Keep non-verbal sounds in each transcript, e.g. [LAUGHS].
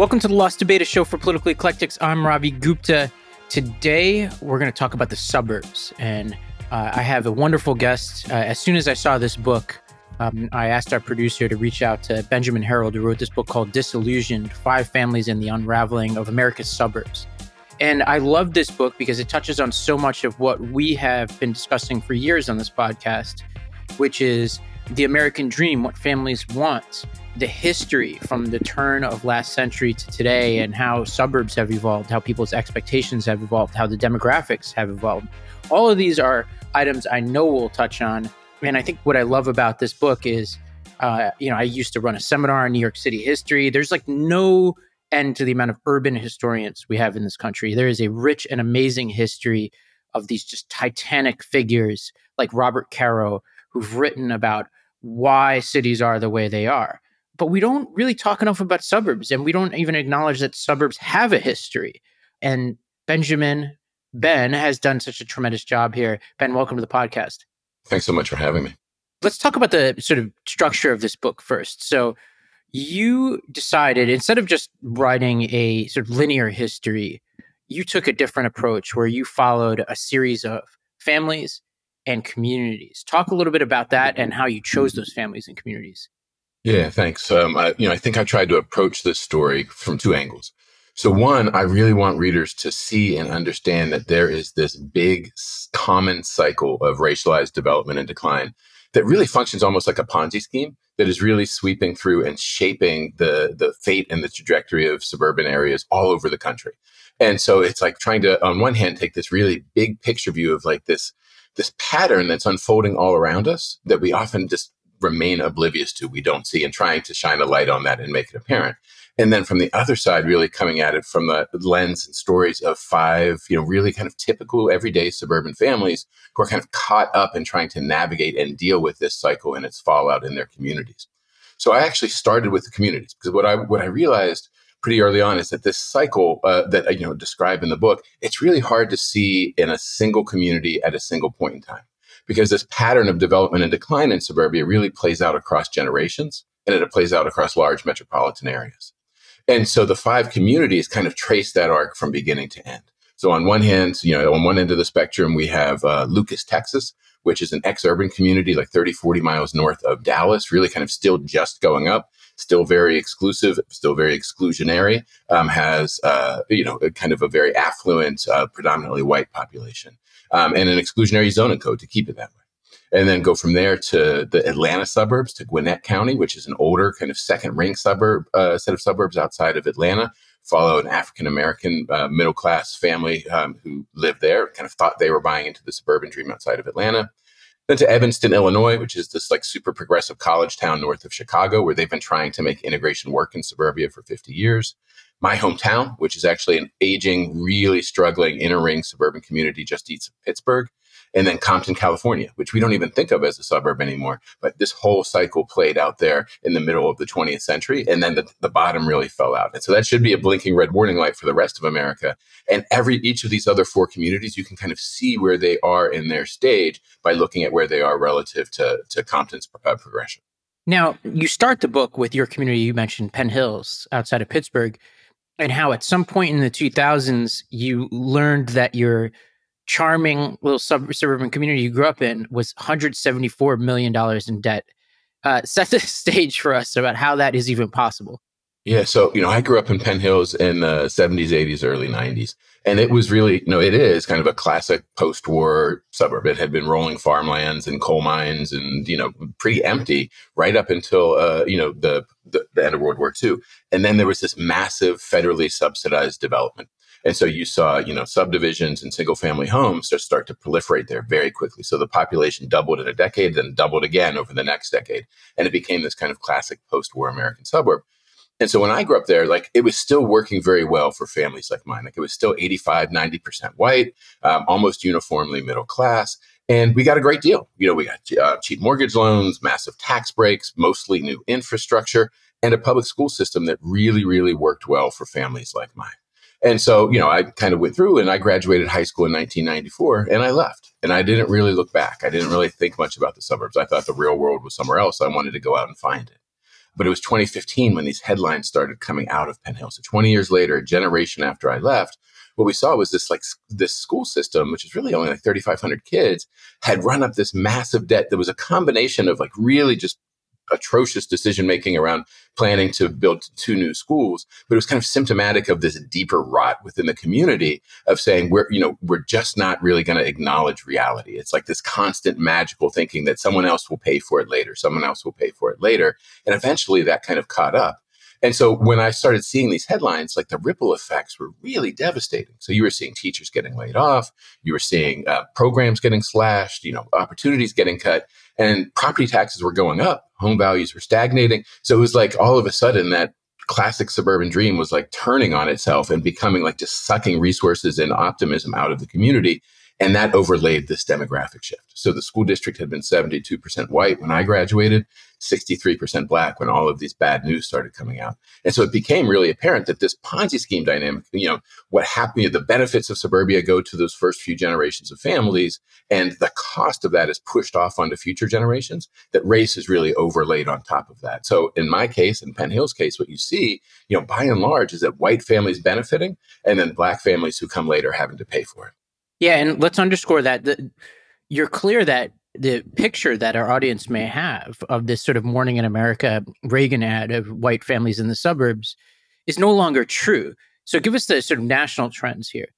Welcome to the Lost Debate, show for political eclectics. I'm Ravi Gupta. Today, we're going to talk about the suburbs. And uh, I have a wonderful guest. Uh, as soon as I saw this book, um, I asked our producer to reach out to Benjamin Herold, who wrote this book called Disillusioned Five Families in the Unraveling of America's Suburbs. And I love this book because it touches on so much of what we have been discussing for years on this podcast, which is the American dream, what families want the history from the turn of last century to today and how suburbs have evolved, how people's expectations have evolved, how the demographics have evolved. All of these are items I know we'll touch on. And I think what I love about this book is, uh, you know, I used to run a seminar on New York City history. There's like no end to the amount of urban historians we have in this country. There is a rich and amazing history of these just titanic figures like Robert Caro, who've written about why cities are the way they are but we don't really talk enough about suburbs and we don't even acknowledge that suburbs have a history. And Benjamin Ben has done such a tremendous job here. Ben, welcome to the podcast. Thanks so much for having me. Let's talk about the sort of structure of this book first. So, you decided instead of just writing a sort of linear history, you took a different approach where you followed a series of families and communities. Talk a little bit about that and how you chose those families and communities. Yeah, thanks. Um, I, you know, I think I tried to approach this story from two angles. So, one, I really want readers to see and understand that there is this big common cycle of racialized development and decline that really functions almost like a Ponzi scheme that is really sweeping through and shaping the the fate and the trajectory of suburban areas all over the country. And so it's like trying to, on one hand, take this really big picture view of like this this pattern that's unfolding all around us that we often just remain oblivious to, we don't see, and trying to shine a light on that and make it apparent. And then from the other side, really coming at it from the lens and stories of five, you know, really kind of typical everyday suburban families who are kind of caught up in trying to navigate and deal with this cycle and its fallout in their communities. So I actually started with the communities because what I what I realized pretty early on is that this cycle uh, that I you know describe in the book, it's really hard to see in a single community at a single point in time because this pattern of development and decline in suburbia really plays out across generations and it plays out across large metropolitan areas. And so the five communities kind of trace that arc from beginning to end. So on one hand, you know, on one end of the spectrum, we have uh, Lucas, Texas, which is an ex-urban community like 30, 40 miles north of Dallas, really kind of still just going up, still very exclusive, still very exclusionary, um, has, uh, you know, kind of a very affluent, uh, predominantly white population um, and an exclusionary zoning code to keep it that way. And then go from there to the Atlanta suburbs, to Gwinnett County, which is an older kind of second ring suburb, uh, set of suburbs outside of Atlanta. Follow an African American uh, middle class family um, who lived there, kind of thought they were buying into the suburban dream outside of Atlanta. Then to Evanston, Illinois, which is this like super progressive college town north of Chicago, where they've been trying to make integration work in suburbia for 50 years my hometown, which is actually an aging, really struggling inner ring suburban community just east of Pittsburgh. And then Compton, California, which we don't even think of as a suburb anymore. But this whole cycle played out there in the middle of the 20th century. And then the, the bottom really fell out. And so that should be a blinking red warning light for the rest of America. And every each of these other four communities, you can kind of see where they are in their stage by looking at where they are relative to, to Compton's uh, progression. Now, you start the book with your community. You mentioned Penn Hills outside of Pittsburgh and how at some point in the 2000s you learned that your charming little sub- suburban community you grew up in was 174 million dollars in debt. Uh, [LAUGHS] set the stage for us about how that is even possible. Yeah, so you know, I grew up in Penn Hills in the 70s, 80s, early 90s. And it was really, you know, it is kind of a classic post war suburb. It had been rolling farmlands and coal mines and, you know, pretty empty right up until, uh, you know, the, the, the end of World War II. And then there was this massive federally subsidized development. And so you saw, you know, subdivisions and single family homes just start to proliferate there very quickly. So the population doubled in a decade, then doubled again over the next decade. And it became this kind of classic post war American suburb. And so when I grew up there, like it was still working very well for families like mine. Like it was still 85, 90% white, um, almost uniformly middle class. And we got a great deal. You know, we got uh, cheap mortgage loans, massive tax breaks, mostly new infrastructure, and a public school system that really, really worked well for families like mine. And so, you know, I kind of went through and I graduated high school in 1994 and I left. And I didn't really look back. I didn't really think much about the suburbs. I thought the real world was somewhere else. I wanted to go out and find it. But it was 2015 when these headlines started coming out of Penn Hill. So 20 years later, a generation after I left, what we saw was this like this school system, which is really only like 3,500 kids, had run up this massive debt that was a combination of like really just atrocious decision making around planning to build two new schools but it was kind of symptomatic of this deeper rot within the community of saying we're you know we're just not really going to acknowledge reality it's like this constant magical thinking that someone else will pay for it later someone else will pay for it later and eventually that kind of caught up and so when I started seeing these headlines, like the ripple effects were really devastating. So you were seeing teachers getting laid off, you were seeing uh, programs getting slashed, you know, opportunities getting cut, and property taxes were going up, home values were stagnating. So it was like all of a sudden that classic suburban dream was like turning on itself and becoming like just sucking resources and optimism out of the community. And that overlaid this demographic shift. So the school district had been 72% white when I graduated, 63% black when all of these bad news started coming out. And so it became really apparent that this Ponzi scheme dynamic, you know, what happened, the benefits of suburbia go to those first few generations of families, and the cost of that is pushed off onto future generations, that race is really overlaid on top of that. So in my case, in Penn Hill's case, what you see, you know, by and large is that white families benefiting and then black families who come later having to pay for it. Yeah, and let's underscore that the, you're clear that the picture that our audience may have of this sort of morning in America Reagan ad of white families in the suburbs is no longer true. So give us the sort of national trends here.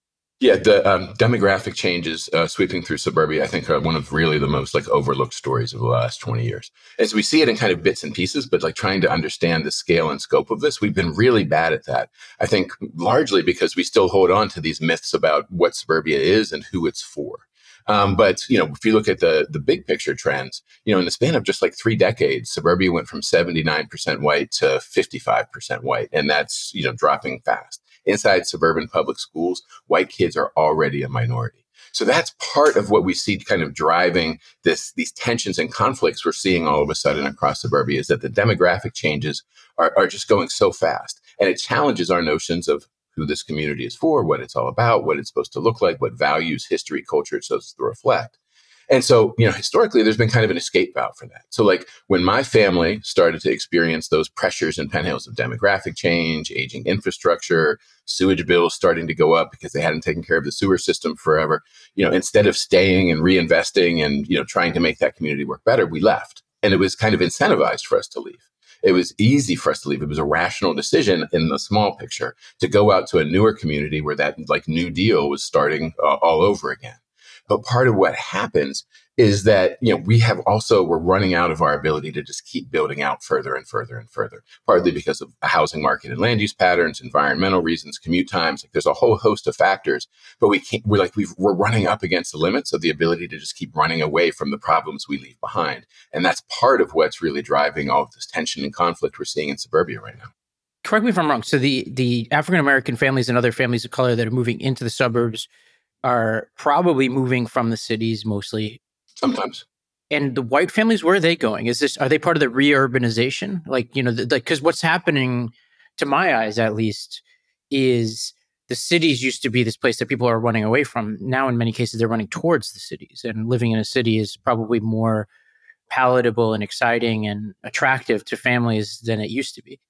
Yeah, the um, demographic changes uh, sweeping through suburbia, I think, are one of really the most like overlooked stories of the last 20 years. As we see it in kind of bits and pieces, but like trying to understand the scale and scope of this, we've been really bad at that. I think largely because we still hold on to these myths about what suburbia is and who it's for. Um, but you know, if you look at the the big picture trends, you know, in the span of just like three decades, suburbia went from 79% white to 55% white, and that's you know dropping fast inside suburban public schools, white kids are already a minority. So that's part of what we see kind of driving this these tensions and conflicts we're seeing all of a sudden across suburbia is that the demographic changes are, are just going so fast. And it challenges our notions of who this community is for, what it's all about, what it's supposed to look like, what values, history, culture it's supposed to reflect. And so, you know, historically, there's been kind of an escape valve for that. So, like when my family started to experience those pressures and Penn Hills of demographic change, aging infrastructure, sewage bills starting to go up because they hadn't taken care of the sewer system forever, you know, instead of staying and reinvesting and, you know, trying to make that community work better, we left. And it was kind of incentivized for us to leave. It was easy for us to leave. It was a rational decision in the small picture to go out to a newer community where that like new deal was starting uh, all over again. But part of what happens is that you know we have also we're running out of our ability to just keep building out further and further and further partly because of the housing market and land use patterns environmental reasons commute times like there's a whole host of factors. But we can't we're like we are running up against the limits of the ability to just keep running away from the problems we leave behind. And that's part of what's really driving all of this tension and conflict we're seeing in suburbia right now. Correct me if i'm wrong. So the the african american families and other families of color that are moving into the suburbs are probably moving from the cities mostly. Sometimes. And the white families, where are they going? Is this are they part of the reurbanization? Like you know, like because what's happening, to my eyes at least, is the cities used to be this place that people are running away from. Now, in many cases, they're running towards the cities, and living in a city is probably more palatable and exciting and attractive to families than it used to be.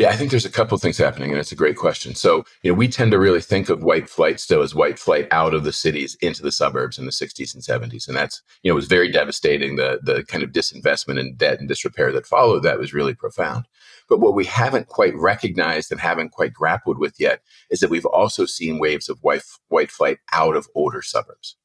Yeah, I think there's a couple of things happening, and it's a great question. So, you know, we tend to really think of white flight still as white flight out of the cities into the suburbs in the 60s and 70s, and that's you know was very devastating. The the kind of disinvestment and debt and disrepair that followed that was really profound. But what we haven't quite recognized and haven't quite grappled with yet is that we've also seen waves of white white flight out of older suburbs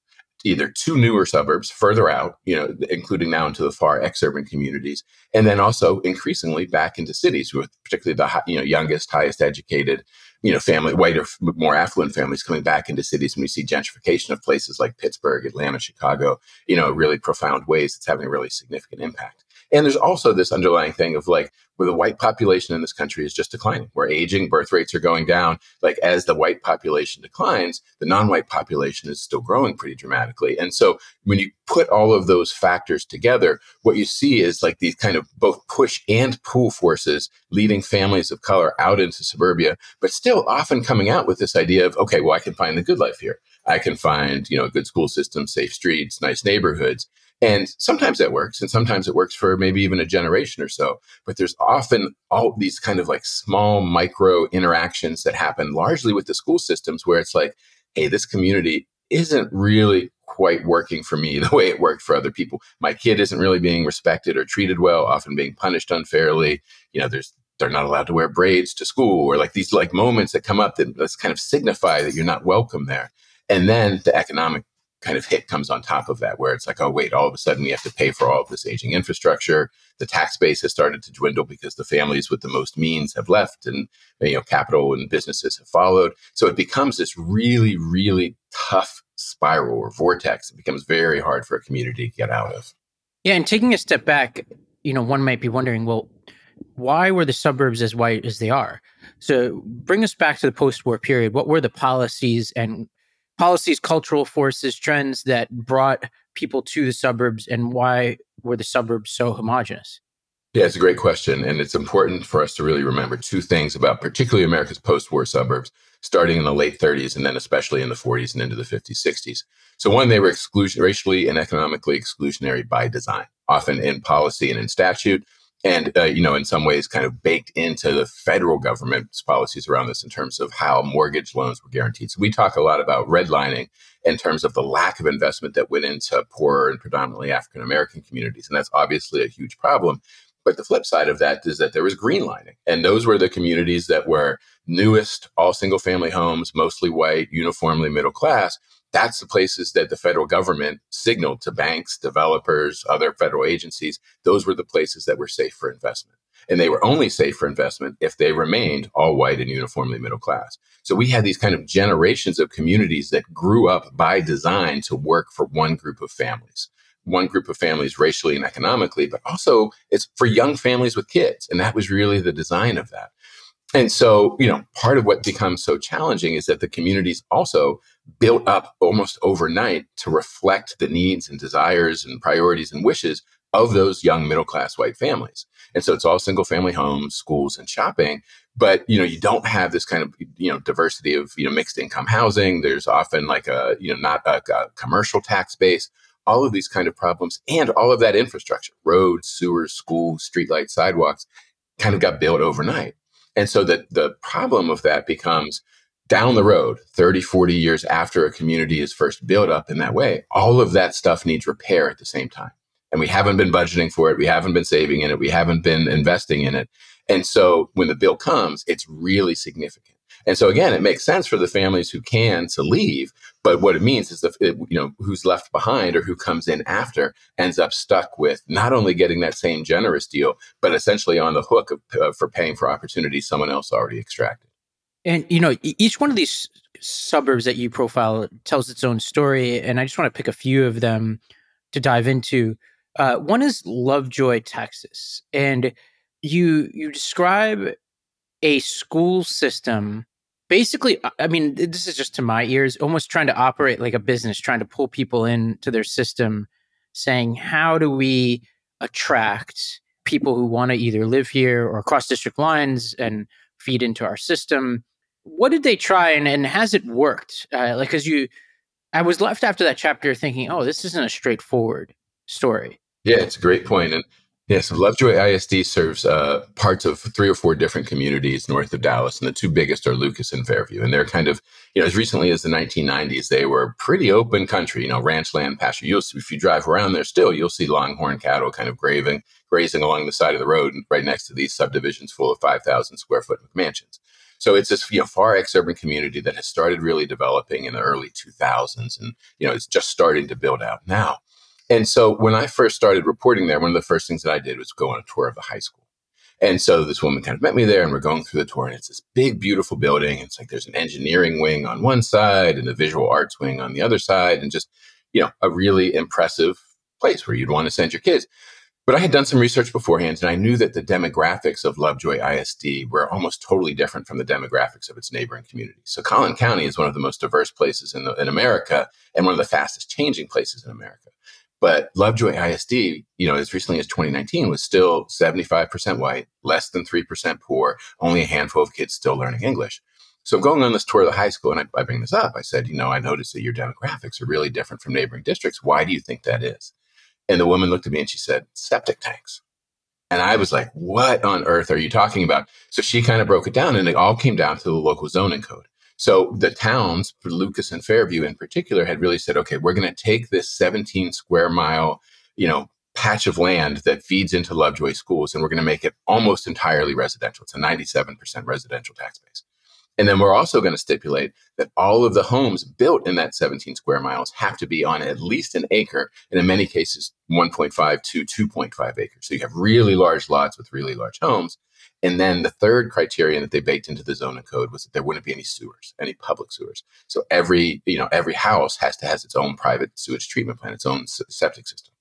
either two newer suburbs further out, you know, including now into the far exurban communities, and then also increasingly back into cities with particularly the you know youngest, highest educated, you know, family, whiter, more affluent families coming back into cities. And we see gentrification of places like Pittsburgh, Atlanta, Chicago, you know, really profound ways. It's having a really significant impact. And there's also this underlying thing of like, where the white population in this country is just declining. We're aging, birth rates are going down. Like as the white population declines, the non-white population is still growing pretty dramatically. And so when you put all of those factors together, what you see is like these kind of both push and pull forces leading families of color out into suburbia, but still often coming out with this idea of, okay, well, I can find the good life here. I can find, you know, a good school system, safe streets, nice neighborhoods. And sometimes that works, and sometimes it works for maybe even a generation or so. But there's often all these kind of like small micro interactions that happen largely with the school systems where it's like, hey, this community isn't really quite working for me [LAUGHS] the way it worked for other people. My kid isn't really being respected or treated well, often being punished unfairly. You know, there's they're not allowed to wear braids to school or like these like moments that come up that kind of signify that you're not welcome there. And then the economic kind of hit comes on top of that, where it's like, oh, wait, all of a sudden we have to pay for all of this aging infrastructure. The tax base has started to dwindle because the families with the most means have left and, you know, capital and businesses have followed. So it becomes this really, really tough spiral or vortex. It becomes very hard for a community to get out of. Yeah. And taking a step back, you know, one might be wondering, well, why were the suburbs as white as they are? So bring us back to the post-war period. What were the policies and policies, cultural forces, trends that brought people to the suburbs, and why were the suburbs so homogenous? Yeah, it's a great question. And it's important for us to really remember two things about particularly America's post war suburbs, starting in the late 30s and then especially in the 40s and into the 50s, 60s. So, one, they were exclusion, racially and economically exclusionary by design, often in policy and in statute and uh, you know in some ways kind of baked into the federal government's policies around this in terms of how mortgage loans were guaranteed. So we talk a lot about redlining in terms of the lack of investment that went into poorer and predominantly african american communities and that's obviously a huge problem. But the flip side of that is that there was greenlining and those were the communities that were newest all single family homes mostly white uniformly middle class that's the places that the federal government signaled to banks, developers, other federal agencies. Those were the places that were safe for investment. And they were only safe for investment if they remained all white and uniformly middle class. So we had these kind of generations of communities that grew up by design to work for one group of families one group of families racially and economically, but also it's for young families with kids. And that was really the design of that. And so, you know, part of what becomes so challenging is that the communities also built up almost overnight to reflect the needs and desires and priorities and wishes of those young middle class white families. And so it's all single family homes, schools and shopping, but you know you don't have this kind of you know diversity of you know mixed income housing. There's often like a you know not a, a commercial tax base. All of these kind of problems and all of that infrastructure, roads, sewers, schools, streetlights, sidewalks kind of got built overnight. And so that the problem of that becomes down the road, 30, 40 years after a community is first built up in that way, all of that stuff needs repair at the same time. And we haven't been budgeting for it. We haven't been saving in it. We haven't been investing in it. And so when the bill comes, it's really significant. And so again, it makes sense for the families who can to leave, but what it means is that you know who's left behind or who comes in after ends up stuck with not only getting that same generous deal, but essentially on the hook of, uh, for paying for opportunities someone else already extracted. And you know, each one of these suburbs that you profile tells its own story, and I just want to pick a few of them to dive into. Uh, one is Lovejoy, Texas, and you you describe a school system basically i mean this is just to my ears almost trying to operate like a business trying to pull people into their system saying how do we attract people who want to either live here or cross district lines and feed into our system what did they try and, and has it worked uh, like because you i was left after that chapter thinking oh this isn't a straightforward story yeah it's a great point and yeah, so Lovejoy ISD serves uh, parts of three or four different communities north of Dallas, and the two biggest are Lucas and Fairview. And they're kind of, you know, as recently as the 1990s, they were pretty open country, you know, ranch land, pasture. You'll if you drive around there still, you'll see longhorn cattle kind of grazing, grazing along the side of the road, and right next to these subdivisions full of 5,000 square foot mansions. So it's this you know far ex-urban community that has started really developing in the early 2000s, and you know it's just starting to build out now. And so when I first started reporting there, one of the first things that I did was go on a tour of the high school. And so this woman kind of met me there and we're going through the tour and it's this big, beautiful building. It's like there's an engineering wing on one side and a visual arts wing on the other side and just, you know, a really impressive place where you'd want to send your kids. But I had done some research beforehand and I knew that the demographics of Lovejoy ISD were almost totally different from the demographics of its neighboring communities. So Collin County is one of the most diverse places in, the, in America and one of the fastest changing places in America. But Lovejoy ISD, you know, as recently as 2019 was still 75% white, less than 3% poor, only a handful of kids still learning English. So going on this tour of the high school, and I, I bring this up, I said, you know, I noticed that your demographics are really different from neighboring districts. Why do you think that is? And the woman looked at me and she said, septic tanks. And I was like, what on earth are you talking about? So she kind of broke it down and it all came down to the local zoning code. So the towns, Lucas and Fairview in particular, had really said, okay, we're going to take this 17 square mile, you know, patch of land that feeds into Lovejoy schools and we're going to make it almost entirely residential. It's a 97% residential tax base. And then we're also going to stipulate that all of the homes built in that 17 square miles have to be on at least an acre, and in many cases, 1.5 to 2.5 acres. So you have really large lots with really large homes. And then the third criterion that they baked into the zoning code was that there wouldn't be any sewers, any public sewers. So every, you know, every house has to has its own private sewage treatment plant, its own septic system.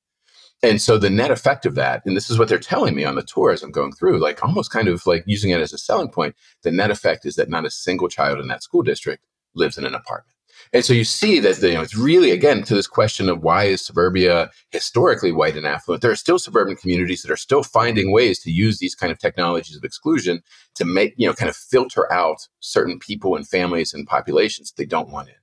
And so the net effect of that, and this is what they're telling me on the tour as I'm going through, like almost kind of like using it as a selling point, the net effect is that not a single child in that school district lives in an apartment. And so you see that you know, it's really, again, to this question of why is suburbia historically white and affluent? There are still suburban communities that are still finding ways to use these kind of technologies of exclusion to make, you know, kind of filter out certain people and families and populations they don't want in.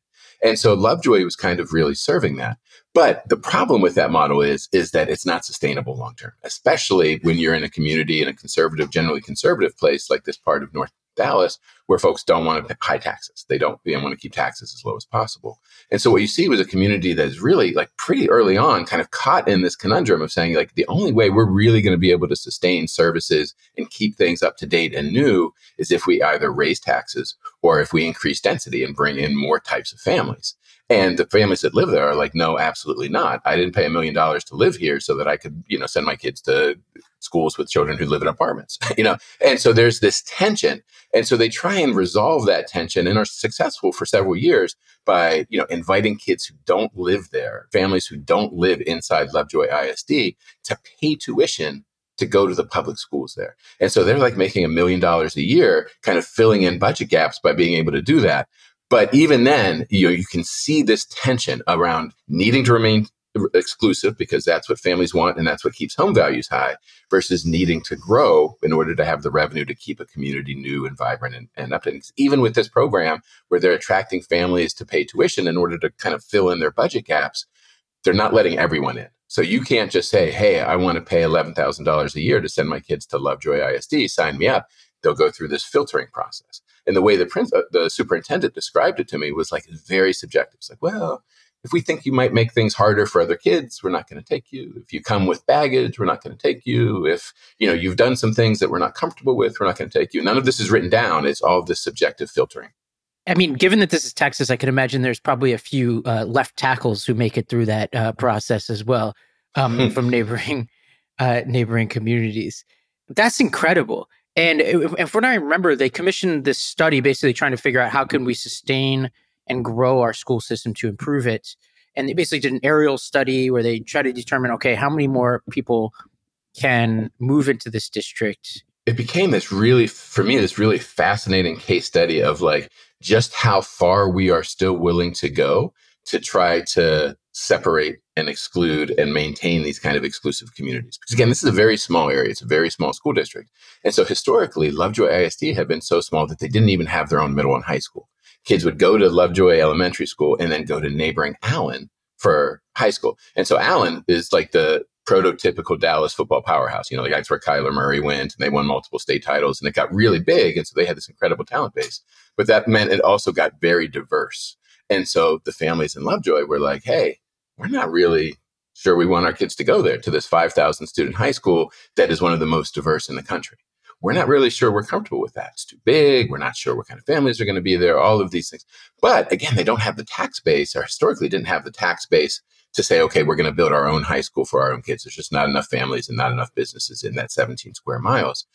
And so Lovejoy was kind of really serving that. But the problem with that model is, is that it's not sustainable long term, especially when you're in a community in a conservative, generally conservative place like this part of North Dallas, where folks don't want to pay high taxes. They don't they want to keep taxes as low as possible. And so what you see was a community that is really like pretty early on kind of caught in this conundrum of saying like the only way we're really going to be able to sustain services and keep things up to date and new is if we either raise taxes or if we increase density and bring in more types of families. And the families that live there are like, no, absolutely not. I didn't pay a million dollars to live here so that I could, you know, send my kids to schools with children who live in apartments, [LAUGHS] you know? And so there's this tension. And so they try and resolve that tension and are successful for several years by, you know, inviting kids who don't live there, families who don't live inside Lovejoy ISD to pay tuition to go to the public schools there. And so they're like making a million dollars a year, kind of filling in budget gaps by being able to do that. But even then, you know, you can see this tension around needing to remain exclusive because that's what families want and that's what keeps home values high versus needing to grow in order to have the revenue to keep a community new and vibrant and, and updating. Even with this program where they're attracting families to pay tuition in order to kind of fill in their budget gaps, they're not letting everyone in. So you can't just say, hey, I want to pay $11,000 a year to send my kids to Lovejoy ISD, sign me up. They'll go through this filtering process. And the way the prince, uh, the superintendent described it to me was like very subjective. It's like, well, if we think you might make things harder for other kids, we're not going to take you. If you come with baggage, we're not going to take you. If you know you've done some things that we're not comfortable with, we're not going to take you. None of this is written down. It's all this subjective filtering. I mean, given that this is Texas, I can imagine there's probably a few uh, left tackles who make it through that uh, process as well um, [LAUGHS] from neighboring uh, neighboring communities. That's incredible. And if what I remember, they commissioned this study basically trying to figure out how can we sustain and grow our school system to improve it. And they basically did an aerial study where they try to determine, okay, how many more people can move into this district. It became this really, for me, this really fascinating case study of like just how far we are still willing to go to try to separate and exclude and maintain these kind of exclusive communities. Because again, this is a very small area. It's a very small school district. And so historically, Lovejoy ISD had been so small that they didn't even have their own middle and high school. Kids would go to Lovejoy Elementary School and then go to neighboring Allen for high school. And so Allen is like the prototypical Dallas football powerhouse. You know, like that's where Kyler Murray went and they won multiple state titles and it got really big. And so they had this incredible talent base. But that meant it also got very diverse. And so the families in Lovejoy were like, hey, we're not really sure we want our kids to go there to this 5,000 student high school that is one of the most diverse in the country. We're not really sure we're comfortable with that. It's too big. We're not sure what kind of families are going to be there, all of these things. But again, they don't have the tax base or historically didn't have the tax base to say, okay, we're going to build our own high school for our own kids. There's just not enough families and not enough businesses in that 17 square miles.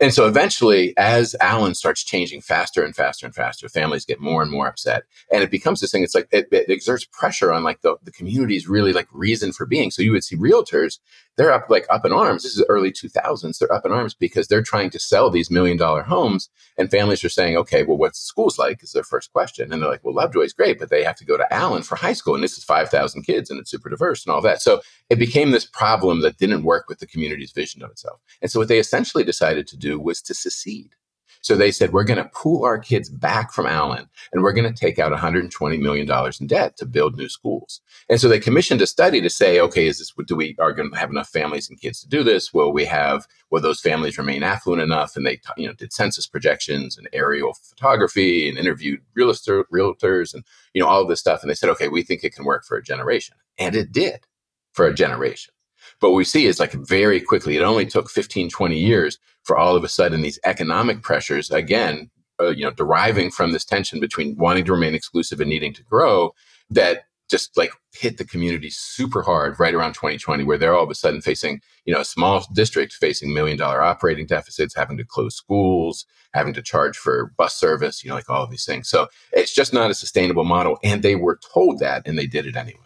And so eventually, as Allen starts changing faster and faster and faster, families get more and more upset. And it becomes this thing, it's like it, it exerts pressure on like the, the community's really like reason for being. So you would see realtors they're up like up in arms. This is early 2000s. They're up in arms because they're trying to sell these million dollar homes, and families are saying, "Okay, well, what's the schools like?" Is their first question, and they're like, "Well, Lovejoy's great, but they have to go to Allen for high school, and this is 5,000 kids, and it's super diverse and all that." So it became this problem that didn't work with the community's vision of itself. And so what they essentially decided to do was to secede. So they said, we're going to pull our kids back from Allen and we're going to take out $120 million in debt to build new schools. And so they commissioned a study to say, okay, is this, do we are going to have enough families and kids to do this? Will we have, will those families remain affluent enough? And they, you know, did census projections and aerial photography and interviewed realtor, realtors and, you know, all of this stuff. And they said, okay, we think it can work for a generation. And it did for a generation. But what we see is like very quickly, it only took 15, 20 years for all of a sudden these economic pressures, again, uh, you know, deriving from this tension between wanting to remain exclusive and needing to grow, that just like hit the community super hard right around 2020, where they're all of a sudden facing, you know, a small district facing million dollar operating deficits, having to close schools, having to charge for bus service, you know, like all of these things. So it's just not a sustainable model. And they were told that and they did it anyway.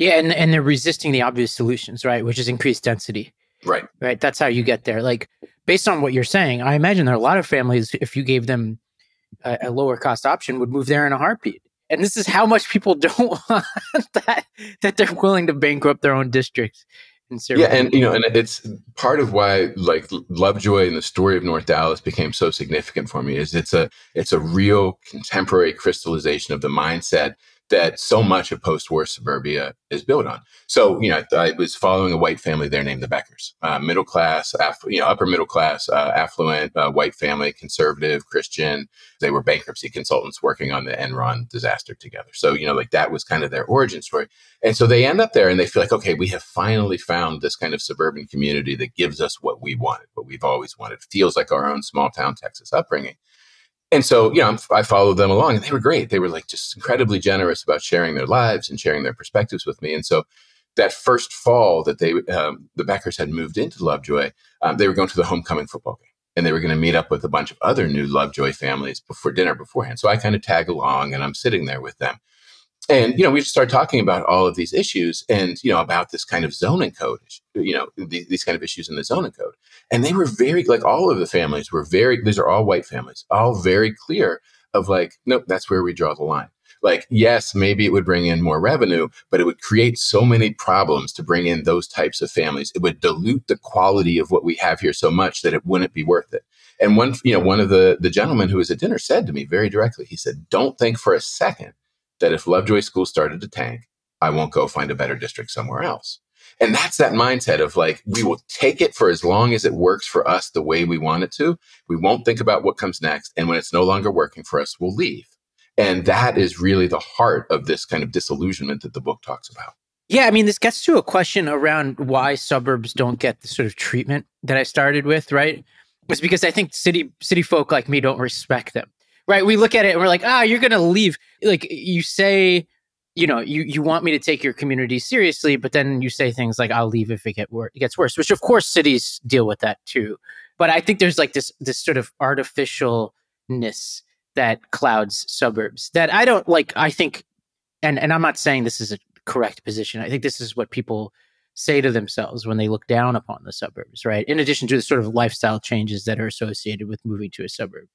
Yeah, and and they're resisting the obvious solutions, right? Which is increased density. Right. Right. That's how you get there. Like based on what you're saying, I imagine there are a lot of families if you gave them a, a lower cost option would move there in a heartbeat. And this is how much people [LAUGHS] don't want that that they're willing to bankrupt their own districts. Yeah, and you know, and it's part of why like Lovejoy and the story of North Dallas became so significant for me is it's a it's a real contemporary crystallization of the mindset that so much of post-war suburbia is built on. So, you know, I was following a white family there named the Beckers, uh, middle class, aff- you know, upper middle class, uh, affluent, uh, white family, conservative, Christian. They were bankruptcy consultants working on the Enron disaster together. So, you know, like that was kind of their origin story. And so they end up there and they feel like, okay, we have finally found this kind of suburban community that gives us what we wanted, what we've always wanted. feels like our own small town Texas upbringing. And so, you know, I followed them along and they were great. They were like just incredibly generous about sharing their lives and sharing their perspectives with me. And so that first fall that they, um, the Beckers had moved into Lovejoy, um, they were going to the homecoming football game and they were going to meet up with a bunch of other new Lovejoy families before dinner beforehand. So I kind of tag along and I'm sitting there with them. And, you know, we just started talking about all of these issues and, you know, about this kind of zoning code, you know, these, these kind of issues in the zoning code. And they were very, like all of the families were very, these are all white families, all very clear of like, nope, that's where we draw the line. Like, yes, maybe it would bring in more revenue, but it would create so many problems to bring in those types of families. It would dilute the quality of what we have here so much that it wouldn't be worth it. And one, you know, one of the the gentlemen who was at dinner said to me very directly, he said, "Don't think for a second that if Lovejoy School started to tank, I won't go find a better district somewhere else. And that's that mindset of like, we will take it for as long as it works for us the way we want it to. We won't think about what comes next. And when it's no longer working for us, we'll leave. And that is really the heart of this kind of disillusionment that the book talks about. Yeah, I mean, this gets to a question around why suburbs don't get the sort of treatment that I started with, right? It's because I think city city folk like me don't respect them right? We look at it and we're like, ah, you're going to leave. Like you say, you know, you, you want me to take your community seriously, but then you say things like, I'll leave if it, get wor- gets worse, which of course cities deal with that too. But I think there's like this, this sort of artificialness that clouds suburbs that I don't like. I think, and, and I'm not saying this is a correct position. I think this is what people say to themselves when they look down upon the suburbs, right? In addition to the sort of lifestyle changes that are associated with moving to a suburb.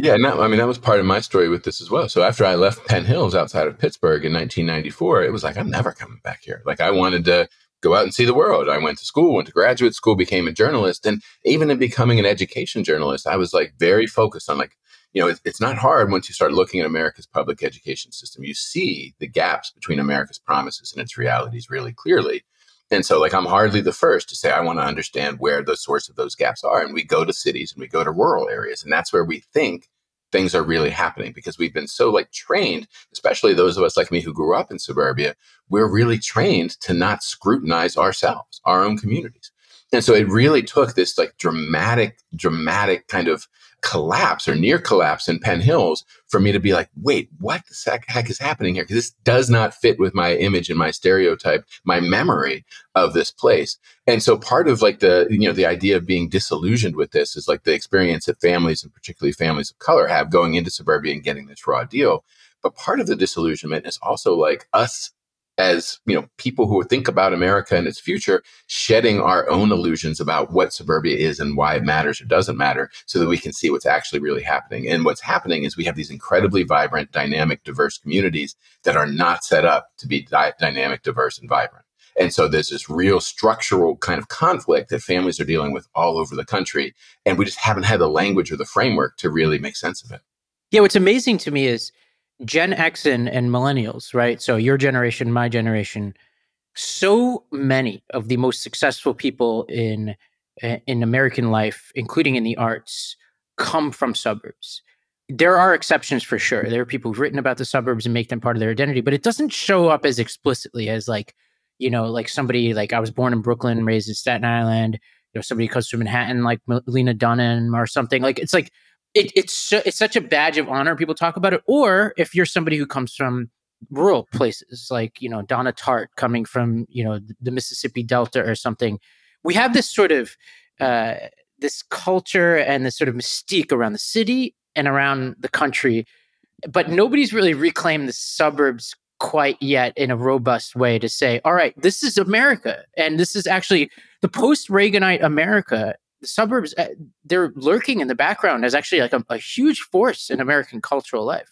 Yeah, no, I mean that was part of my story with this as well. So after I left Penn Hills outside of Pittsburgh in 1994, it was like I'm never coming back here. Like I wanted to go out and see the world. I went to school, went to graduate school, became a journalist, and even in becoming an education journalist, I was like very focused on like you know, it's not hard once you start looking at America's public education system. You see the gaps between America's promises and its realities really clearly. And so, like, I'm hardly the first to say I want to understand where the source of those gaps are. And we go to cities and we go to rural areas, and that's where we think things are really happening because we've been so like trained, especially those of us like me who grew up in suburbia, we're really trained to not scrutinize ourselves, our own communities. And so it really took this like dramatic, dramatic kind of collapse or near collapse in Penn Hills for me to be like, wait, what the heck is happening here? Because this does not fit with my image and my stereotype, my memory of this place. And so part of like the, you know, the idea of being disillusioned with this is like the experience that families and particularly families of color have going into suburbia and getting this raw deal. But part of the disillusionment is also like us as you know people who think about america and its future shedding our own illusions about what suburbia is and why it matters or doesn't matter so that we can see what's actually really happening and what's happening is we have these incredibly vibrant dynamic diverse communities that are not set up to be di- dynamic diverse and vibrant And so there's this real structural kind of conflict that families are dealing with all over the country. And we just haven't had the language or the framework to really make sense of it. Yeah, what's amazing to me is Gen X and, and millennials, right? So your generation, my generation, so many of the most successful people in eh, in American life, including in the arts, come from suburbs. There are exceptions for sure. There are people who've written about the suburbs and make them part of their identity, but it doesn't show up as explicitly as like, you know, like somebody like I was born in Brooklyn, raised in Staten Island. You know, somebody comes from Manhattan, like Lena Dunham or something. Like it's like it, it's so, it's such a badge of honor. People talk about it. Or if you're somebody who comes from rural places, like you know Donna Tartt coming from you know the Mississippi Delta or something, we have this sort of uh, this culture and this sort of mystique around the city and around the country, but nobody's really reclaimed the suburbs quite yet in a robust way to say, all right, this is America, and this is actually the post Reaganite America the suburbs uh, they're lurking in the background as actually like a, a, huge force in American cultural life.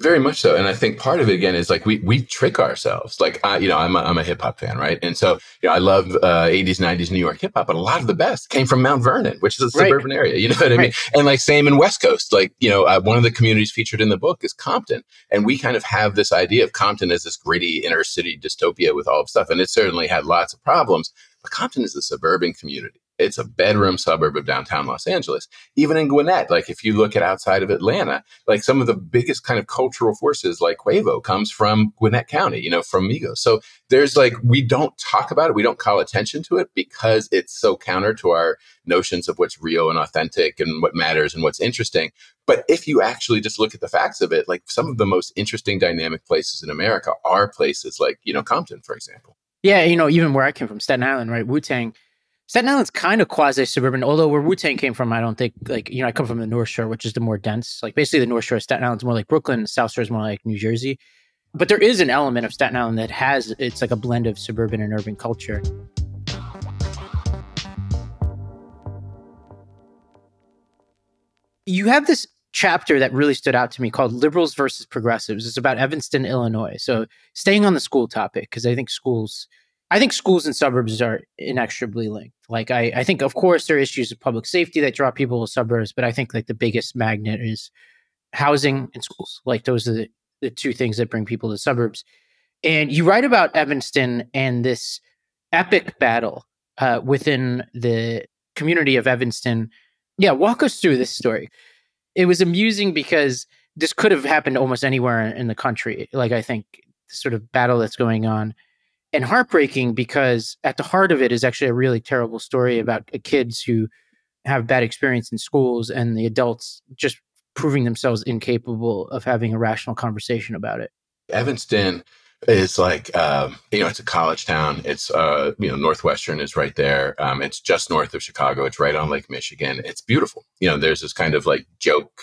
Very much so, and I think part of it again is like we we trick ourselves. Like I, you know, I'm a, I'm a hip hop fan, right? And so you know, I love uh, 80s, 90s New York hip hop, but a lot of the best came from Mount Vernon, which is a right. suburban area. You know what I right. mean? And like same in West Coast, like you know, uh, one of the communities featured in the book is Compton, and we kind of have this idea of Compton as this gritty inner city dystopia with all of stuff, and it certainly had lots of problems. But Compton is a suburban community it's a bedroom suburb of downtown Los Angeles. Even in Gwinnett, like if you look at outside of Atlanta, like some of the biggest kind of cultural forces like Quavo comes from Gwinnett County, you know, from Migos. So there's like, we don't talk about it. We don't call attention to it because it's so counter to our notions of what's real and authentic and what matters and what's interesting. But if you actually just look at the facts of it, like some of the most interesting dynamic places in America are places like, you know, Compton, for example. Yeah, you know, even where I came from, Staten Island, right? Wu Tang Staten Island's kind of quasi suburban, although where Wu Tang came from, I don't think like you know I come from the North Shore, which is the more dense. Like basically, the North Shore Staten Island's more like Brooklyn, South Shore is more like New Jersey. But there is an element of Staten Island that has it's like a blend of suburban and urban culture. You have this chapter that really stood out to me called Liberals versus Progressives. It's about Evanston, Illinois. So staying on the school topic because I think schools I think schools and suburbs are inextricably linked. Like I, I think of course there are issues of public safety that draw people to suburbs, but I think like the biggest magnet is housing and schools. Like those are the, the two things that bring people to suburbs. And you write about Evanston and this epic battle uh, within the community of Evanston. Yeah, walk us through this story. It was amusing because this could have happened almost anywhere in the country. Like I think the sort of battle that's going on and heartbreaking because at the heart of it is actually a really terrible story about kids who have bad experience in schools and the adults just proving themselves incapable of having a rational conversation about it. Evanston is like um, you know it's a college town. It's uh, you know Northwestern is right there. Um, it's just north of Chicago. It's right on Lake Michigan. It's beautiful. You know, there's this kind of like joke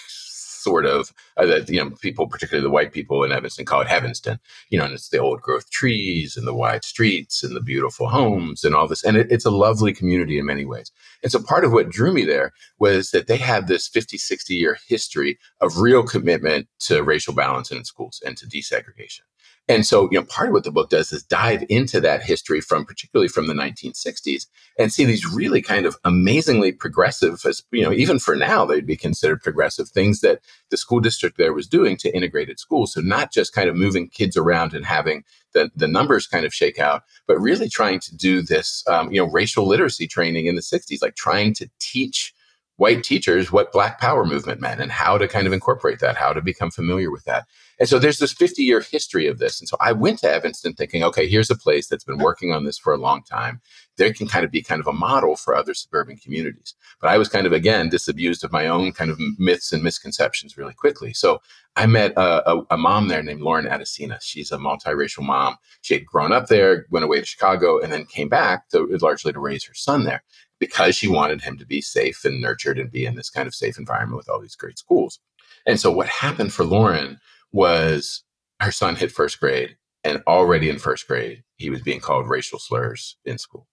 sort of uh, that you know people, particularly the white people in Evanston, call it Heavenston. You know, and it's the old growth trees and the wide streets and the beautiful homes and all this, and it, it's a lovely community in many ways. And so part of what drew me there was that they have this 50, 60 year history of real commitment to racial balance in schools and to desegregation. And so, you know, part of what the book does is dive into that history from particularly from the 1960s and see these really kind of amazingly progressive, as you know, even for now, they'd be considered progressive things that the school district there was doing to integrated schools. So not just kind of moving kids around and having the, the numbers kind of shake out, but really trying to do this, um, you know, racial literacy training in the 60s, like trying to teach white teachers what black power movement meant and how to kind of incorporate that, how to become familiar with that. And so there's this 50 year history of this. And so I went to Evanston thinking, okay, here's a place that's been working on this for a long time. There can kind of be kind of a model for other suburban communities. But I was kind of, again, disabused of my own kind of myths and misconceptions really quickly. So I met a, a, a mom there named Lauren Adesina. She's a multiracial mom. She had grown up there, went away to Chicago, and then came back to largely to raise her son there because she wanted him to be safe and nurtured and be in this kind of safe environment with all these great schools. And so what happened for Lauren was her son hit first grade and already in first grade he was being called racial slurs in school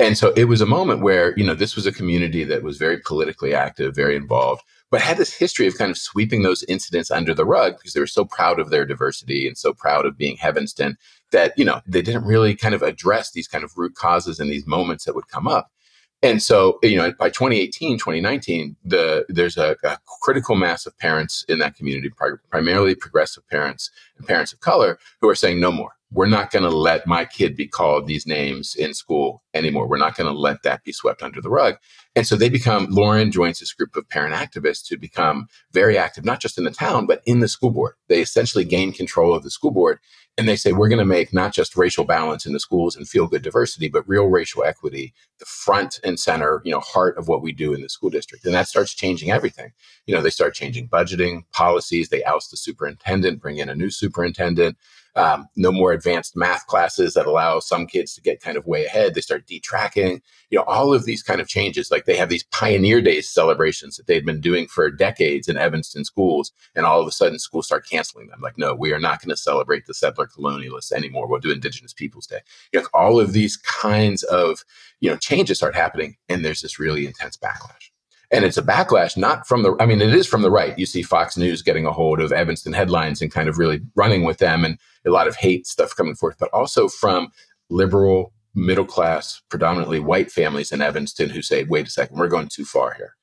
And so it was a moment where, you know, this was a community that was very politically active, very involved, but had this history of kind of sweeping those incidents under the rug because they were so proud of their diversity and so proud of being Evanston that, you know, they didn't really kind of address these kind of root causes and these moments that would come up. And so, you know, by 2018, 2019, the, there's a, a critical mass of parents in that community, primarily progressive parents and parents of color, who are saying no more we're not going to let my kid be called these names in school anymore. We're not going to let that be swept under the rug. And so they become, Lauren joins this group of parent activists who become very active, not just in the town, but in the school board. They essentially gain control of the school board and they say, we're going to make not just racial balance in the schools and feel good diversity, but real racial equity the front and center, you know, heart of what we do in the school district. And that starts changing everything. You know, they start changing budgeting policies. They oust the superintendent, bring in a new superintendent um, no more advanced math classes that allow some kids to get kind of way ahead. They start detracking, you know, all of these kind of changes. Like they have these pioneer days celebrations that they'd been doing for decades in Evanston schools. And all of a sudden schools start canceling them. Like, no, we are not going to celebrate the settler colonialists anymore. We'll do Indigenous Peoples Day. You know, all of these kinds of, you know, changes start happening. And there's this really intense backlash. And it's a backlash, not from the, I mean, it is from the right. You see Fox News getting a hold of Evanston headlines and kind of really running with them and a lot of hate stuff coming forth, but also from liberal, middle class, predominantly white families in Evanston who say, wait a second, we're going too far here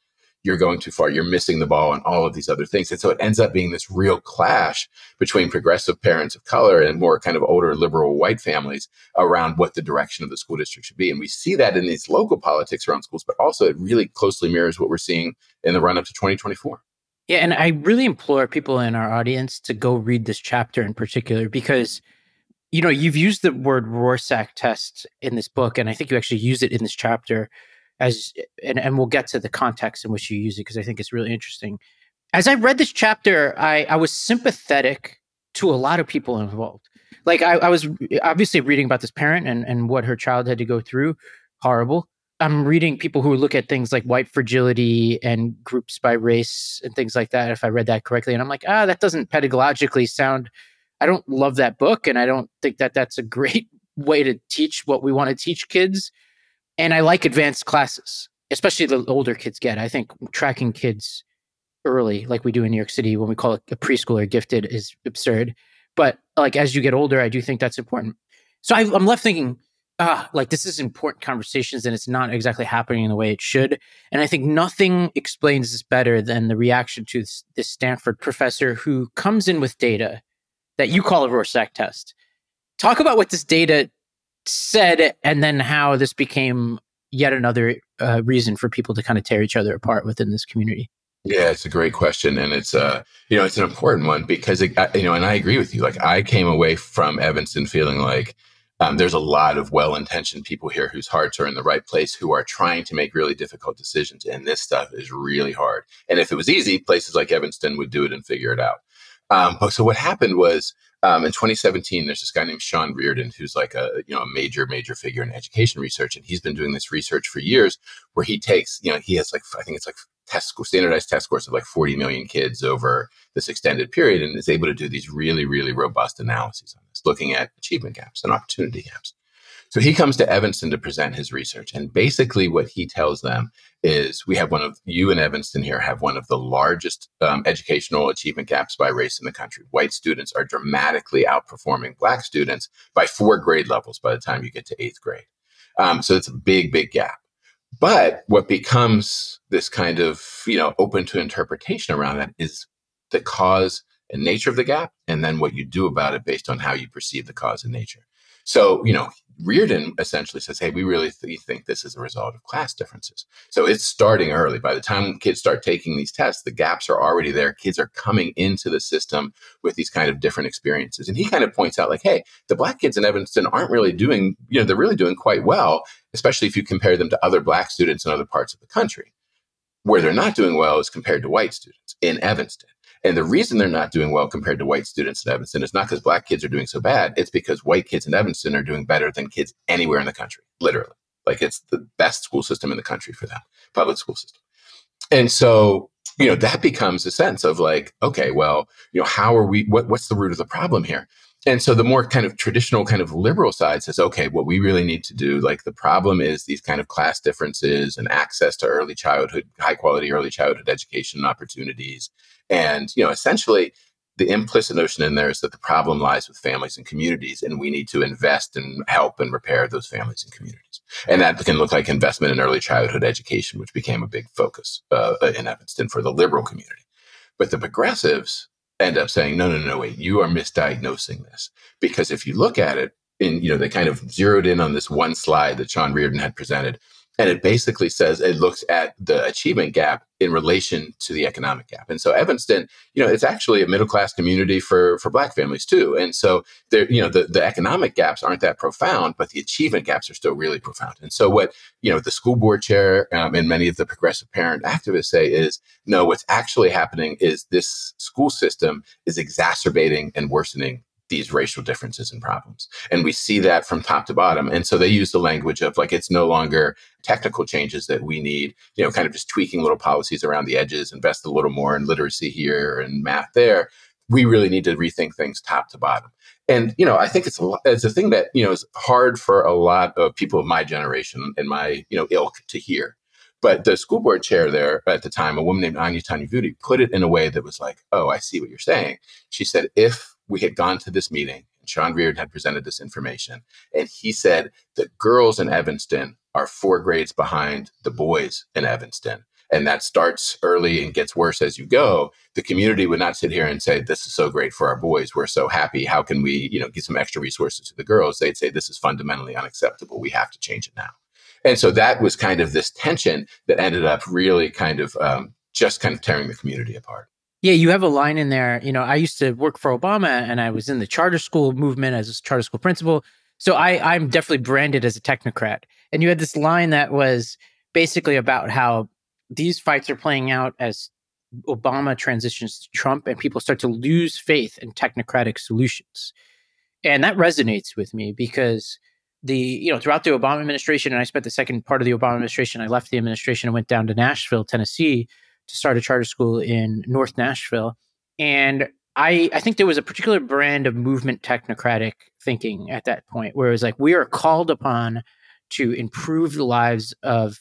you're going too far. You're missing the ball on all of these other things. And so it ends up being this real clash between progressive parents of color and more kind of older liberal white families around what the direction of the school district should be. And we see that in these local politics around schools, but also it really closely mirrors what we're seeing in the run up to 2024. Yeah, and I really implore people in our audience to go read this chapter in particular because you know, you've used the word Rorschach test in this book, and I think you actually use it in this chapter as and, and we'll get to the context in which you use it because I think it's really interesting. As I read this chapter, I, I was sympathetic to a lot of people involved. Like I, I was obviously reading about this parent and, and what her child had to go through. Horrible. I'm reading people who look at things like white fragility and groups by race and things like that, if I read that correctly. And I'm like, ah, that doesn't pedagogically sound, I don't love that book. And I don't think that that's a great [LAUGHS] way to teach what we want to teach kids. And I like advanced classes, especially the older kids get. I think tracking kids early, like we do in New York City when we call it a preschooler gifted, is absurd. But like as you get older, I do think that's important. So I, I'm left thinking, ah, like this is important conversations and it's not exactly happening in the way it should. And I think nothing explains this better than the reaction to this, this Stanford professor who comes in with data that you call a Rorschach test. Talk about what this data said, and then how this became yet another uh, reason for people to kind of tear each other apart within this community. Yeah, it's a great question, and it's uh, you know, it's an important one because it, you know, and I agree with you. Like, I came away from Evanston feeling like um, there's a lot of well-intentioned people here whose hearts are in the right place, who are trying to make really difficult decisions, and this stuff is really hard. And if it was easy, places like Evanston would do it and figure it out. Um, but so what happened was um, in 2017, there's this guy named Sean Reardon who's like a you know a major major figure in education research, and he's been doing this research for years, where he takes you know he has like I think it's like test standardized test scores of like 40 million kids over this extended period, and is able to do these really really robust analyses on this, looking at achievement gaps and opportunity gaps. So he comes to Evanston to present his research. And basically, what he tells them is we have one of you and Evanston here have one of the largest um, educational achievement gaps by race in the country. White students are dramatically outperforming black students by four grade levels by the time you get to eighth grade. Um, so it's a big, big gap. But what becomes this kind of, you know, open to interpretation around that is the cause and nature of the gap, and then what you do about it based on how you perceive the cause and nature. So, you know, Reardon essentially says, hey, we really th- think this is a result of class differences. So it's starting early. By the time kids start taking these tests, the gaps are already there. Kids are coming into the system with these kind of different experiences. And he kind of points out, like, hey, the black kids in Evanston aren't really doing, you know, they're really doing quite well, especially if you compare them to other black students in other parts of the country. Where they're not doing well is compared to white students in Evanston. And the reason they're not doing well compared to white students in Evanston is not because black kids are doing so bad. It's because white kids in Evanston are doing better than kids anywhere in the country, literally. Like it's the best school system in the country for them, public school system. And so, you know, that becomes a sense of like, okay, well, you know, how are we, what, what's the root of the problem here? and so the more kind of traditional kind of liberal side says okay what we really need to do like the problem is these kind of class differences and access to early childhood high quality early childhood education opportunities and you know essentially the implicit notion in there is that the problem lies with families and communities and we need to invest and help and repair those families and communities and that can look like investment in early childhood education which became a big focus uh, in evanston for the liberal community but the progressives end up saying, no, no, no, wait, you are misdiagnosing this. Because if you look at it, and you know, they kind of zeroed in on this one slide that Sean Reardon had presented. And it basically says it looks at the achievement gap in relation to the economic gap. And so Evanston, you know, it's actually a middle class community for for black families too. And so there, you know, the, the economic gaps aren't that profound, but the achievement gaps are still really profound. And so what, you know, the school board chair um, and many of the progressive parent activists say is, no, what's actually happening is this school system is exacerbating and worsening these racial differences and problems. And we see that from top to bottom. And so they use the language of like, it's no longer technical changes that we need, you know, kind of just tweaking little policies around the edges, invest a little more in literacy here and math there. We really need to rethink things top to bottom. And, you know, I think it's a, it's a thing that, you know, is hard for a lot of people of my generation and my, you know, ilk to hear. But the school board chair there at the time, a woman named Anya Tanyavutti, put it in a way that was like, oh, I see what you're saying. She said, if we had gone to this meeting and Sean Reardon had presented this information. And he said that girls in Evanston are four grades behind the boys in Evanston. And that starts early and gets worse as you go. The community would not sit here and say, This is so great for our boys. We're so happy. How can we, you know, give some extra resources to the girls? They'd say, This is fundamentally unacceptable. We have to change it now. And so that was kind of this tension that ended up really kind of um, just kind of tearing the community apart. Yeah, you have a line in there. You know, I used to work for Obama and I was in the charter school movement as a charter school principal. So I, I'm definitely branded as a technocrat. And you had this line that was basically about how these fights are playing out as Obama transitions to Trump and people start to lose faith in technocratic solutions. And that resonates with me because the, you know, throughout the Obama administration, and I spent the second part of the Obama administration, I left the administration and went down to Nashville, Tennessee to start a charter school in North Nashville. And I, I think there was a particular brand of movement technocratic thinking at that point where it was like, we are called upon to improve the lives of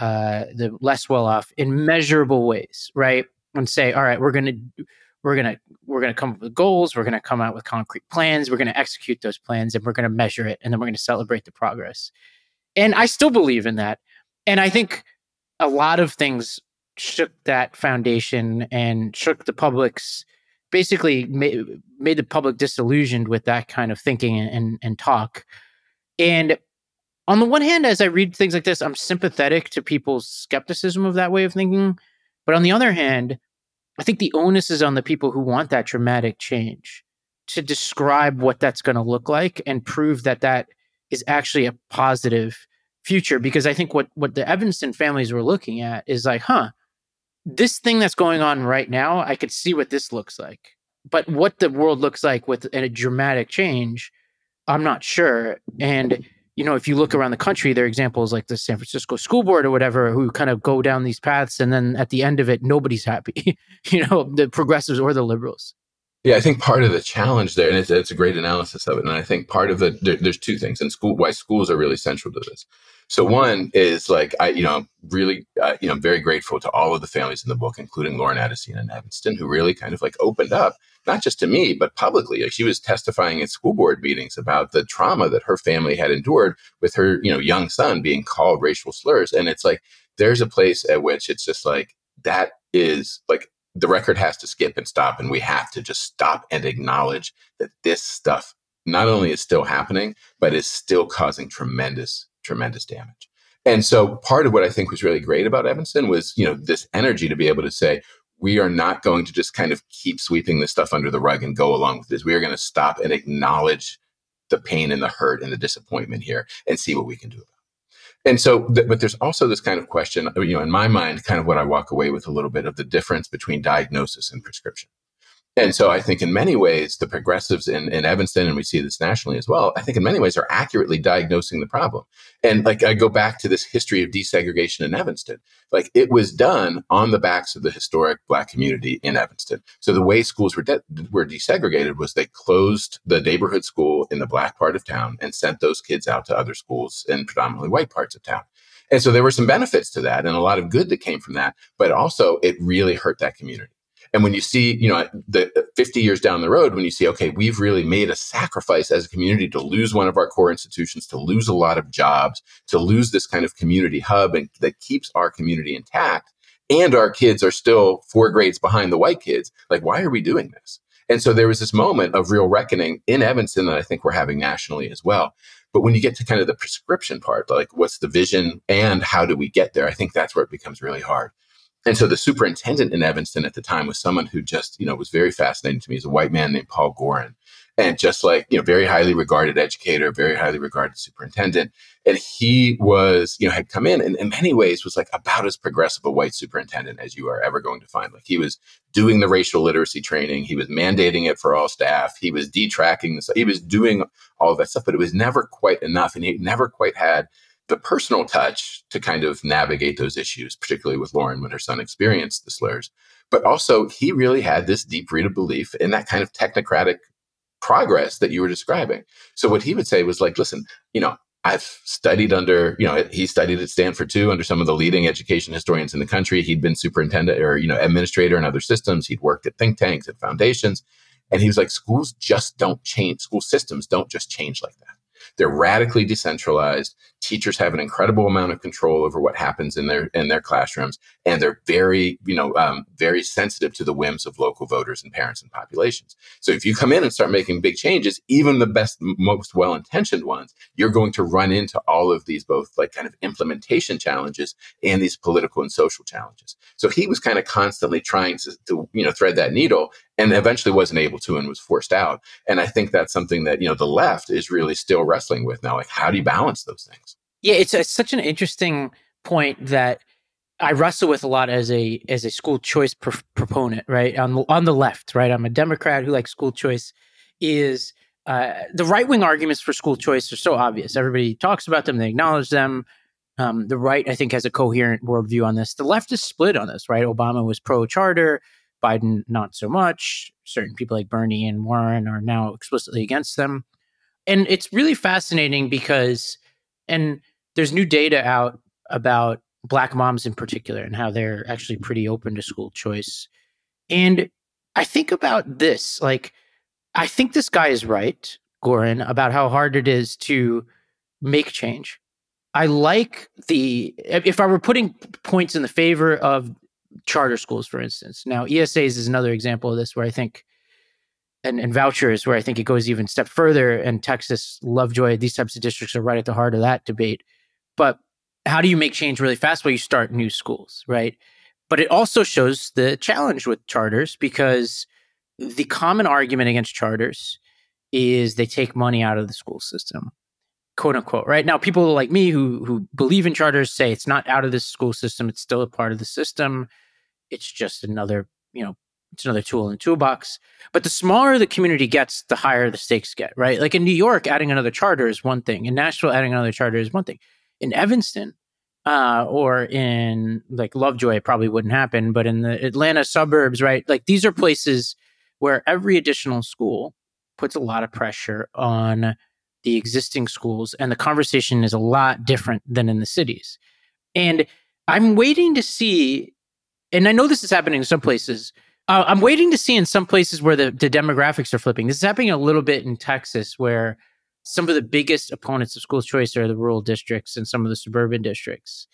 uh, the less well off in measurable ways, right? And say, all right, we're going to we're going to we're going to come up with goals we're going to come out with concrete plans we're going to execute those plans and we're going to measure it and then we're going to celebrate the progress and i still believe in that and i think a lot of things shook that foundation and shook the public's basically made, made the public disillusioned with that kind of thinking and, and talk. And on the one hand, as I read things like this, I'm sympathetic to people's skepticism of that way of thinking. But on the other hand, I think the onus is on the people who want that dramatic change to describe what that's going to look like and prove that that is actually a positive future. Because I think what what the Evanston families were looking at is like, huh, this thing that's going on right now, I could see what this looks like. But what the world looks like with a dramatic change, I'm not sure. And you know, if you look around the country, there are examples like the San Francisco School Board or whatever who kind of go down these paths, and then at the end of it, nobody's happy. [LAUGHS] you know, the progressives or the liberals. Yeah, I think part of the challenge there, and it's, it's a great analysis of it. And I think part of the there, there's two things, and school why schools are really central to this. So one is like I, you know, really, uh, you know, I'm very grateful to all of the families in the book, including Lauren Addison and Evanston, who really kind of like opened up, not just to me, but publicly. Like she was testifying at school board meetings about the trauma that her family had endured with her, you know, young son being called racial slurs, and it's like there's a place at which it's just like that is like the record has to skip and stop, and we have to just stop and acknowledge that this stuff not only is still happening, but is still causing tremendous tremendous damage. And so part of what I think was really great about Evanston was, you know, this energy to be able to say, we are not going to just kind of keep sweeping this stuff under the rug and go along with this. We are going to stop and acknowledge the pain and the hurt and the disappointment here and see what we can do about it. And so, th- but there's also this kind of question, you know, in my mind, kind of what I walk away with a little bit of the difference between diagnosis and prescription. And so I think in many ways, the progressives in, in Evanston, and we see this nationally as well, I think in many ways are accurately diagnosing the problem. And like I go back to this history of desegregation in Evanston. Like it was done on the backs of the historic black community in Evanston. So the way schools were de- were desegregated was they closed the neighborhood school in the black part of town and sent those kids out to other schools in predominantly white parts of town. And so there were some benefits to that and a lot of good that came from that, but also it really hurt that community. And when you see, you know, the 50 years down the road, when you see, okay, we've really made a sacrifice as a community to lose one of our core institutions, to lose a lot of jobs, to lose this kind of community hub and that keeps our community intact. And our kids are still four grades behind the white kids. Like, why are we doing this? And so there was this moment of real reckoning in Evanston that I think we're having nationally as well. But when you get to kind of the prescription part, like what's the vision and how do we get there? I think that's where it becomes really hard. And so the superintendent in Evanston at the time was someone who just, you know, was very fascinating to me. He's a white man named Paul Goren. And just like, you know, very highly regarded educator, very highly regarded superintendent. And he was, you know, had come in and in many ways was like about as progressive a white superintendent as you are ever going to find. Like he was doing the racial literacy training, he was mandating it for all staff, he was detracking this, he was doing all of that stuff, but it was never quite enough. And he never quite had the personal touch to kind of navigate those issues, particularly with Lauren when her son experienced the slurs. But also, he really had this deep rooted belief in that kind of technocratic progress that you were describing. So, what he would say was like, listen, you know, I've studied under, you know, he studied at Stanford too, under some of the leading education historians in the country. He'd been superintendent or, you know, administrator in other systems. He'd worked at think tanks and foundations. And he was like, schools just don't change. School systems don't just change like that. They're radically decentralized. Teachers have an incredible amount of control over what happens in their in their classrooms, and they're very, you know, um, very sensitive to the whims of local voters and parents and populations. So if you come in and start making big changes, even the best, most well-intentioned ones, you're going to run into all of these both like kind of implementation challenges and these political and social challenges. So he was kind of constantly trying to, to you know thread that needle and eventually wasn't able to and was forced out. And I think that's something that, you know, the left is really still wrestling with now. Like, how do you balance those things? Yeah, it's, it's such an interesting point that I wrestle with a lot as a as a school choice pr- proponent, right? On the, on the left, right? I'm a Democrat who likes school choice. Is uh, the right wing arguments for school choice are so obvious. Everybody talks about them, they acknowledge them. Um, the right, I think, has a coherent worldview on this. The left is split on this, right? Obama was pro charter. Biden, not so much. Certain people like Bernie and Warren are now explicitly against them. And it's really fascinating because, and there's new data out about Black moms in particular and how they're actually pretty open to school choice. And I think about this like, I think this guy is right, Goren, about how hard it is to make change. I like the, if I were putting points in the favor of charter schools, for instance. Now, ESAs is another example of this where I think, and, and vouchers, where I think it goes even step further. And Texas, Lovejoy, these types of districts are right at the heart of that debate. But how do you make change really fast? Well, you start new schools, right? But it also shows the challenge with charters because the common argument against charters is they take money out of the school system quote unquote right? Now people like me who who believe in charters say it's not out of the school system it's still a part of the system. It's just another you know it's another tool in the toolbox. But the smaller the community gets the higher the stakes get right? Like in new york adding another charter is one thing. In nashville adding another charter is one thing. In evanston uh, or in like lovejoy it probably wouldn't happen but in the atlanta suburbs right? Like these are places where every additional school puts a lot of pressure on the existing schools, and the conversation is a lot different than in the cities. And I'm waiting to see, and I know this is happening in some places. Uh, I'm waiting to see in some places where the, the demographics are flipping. This is happening a little bit in Texas, where some of the biggest opponents of school choice are the rural districts and some of the suburban districts.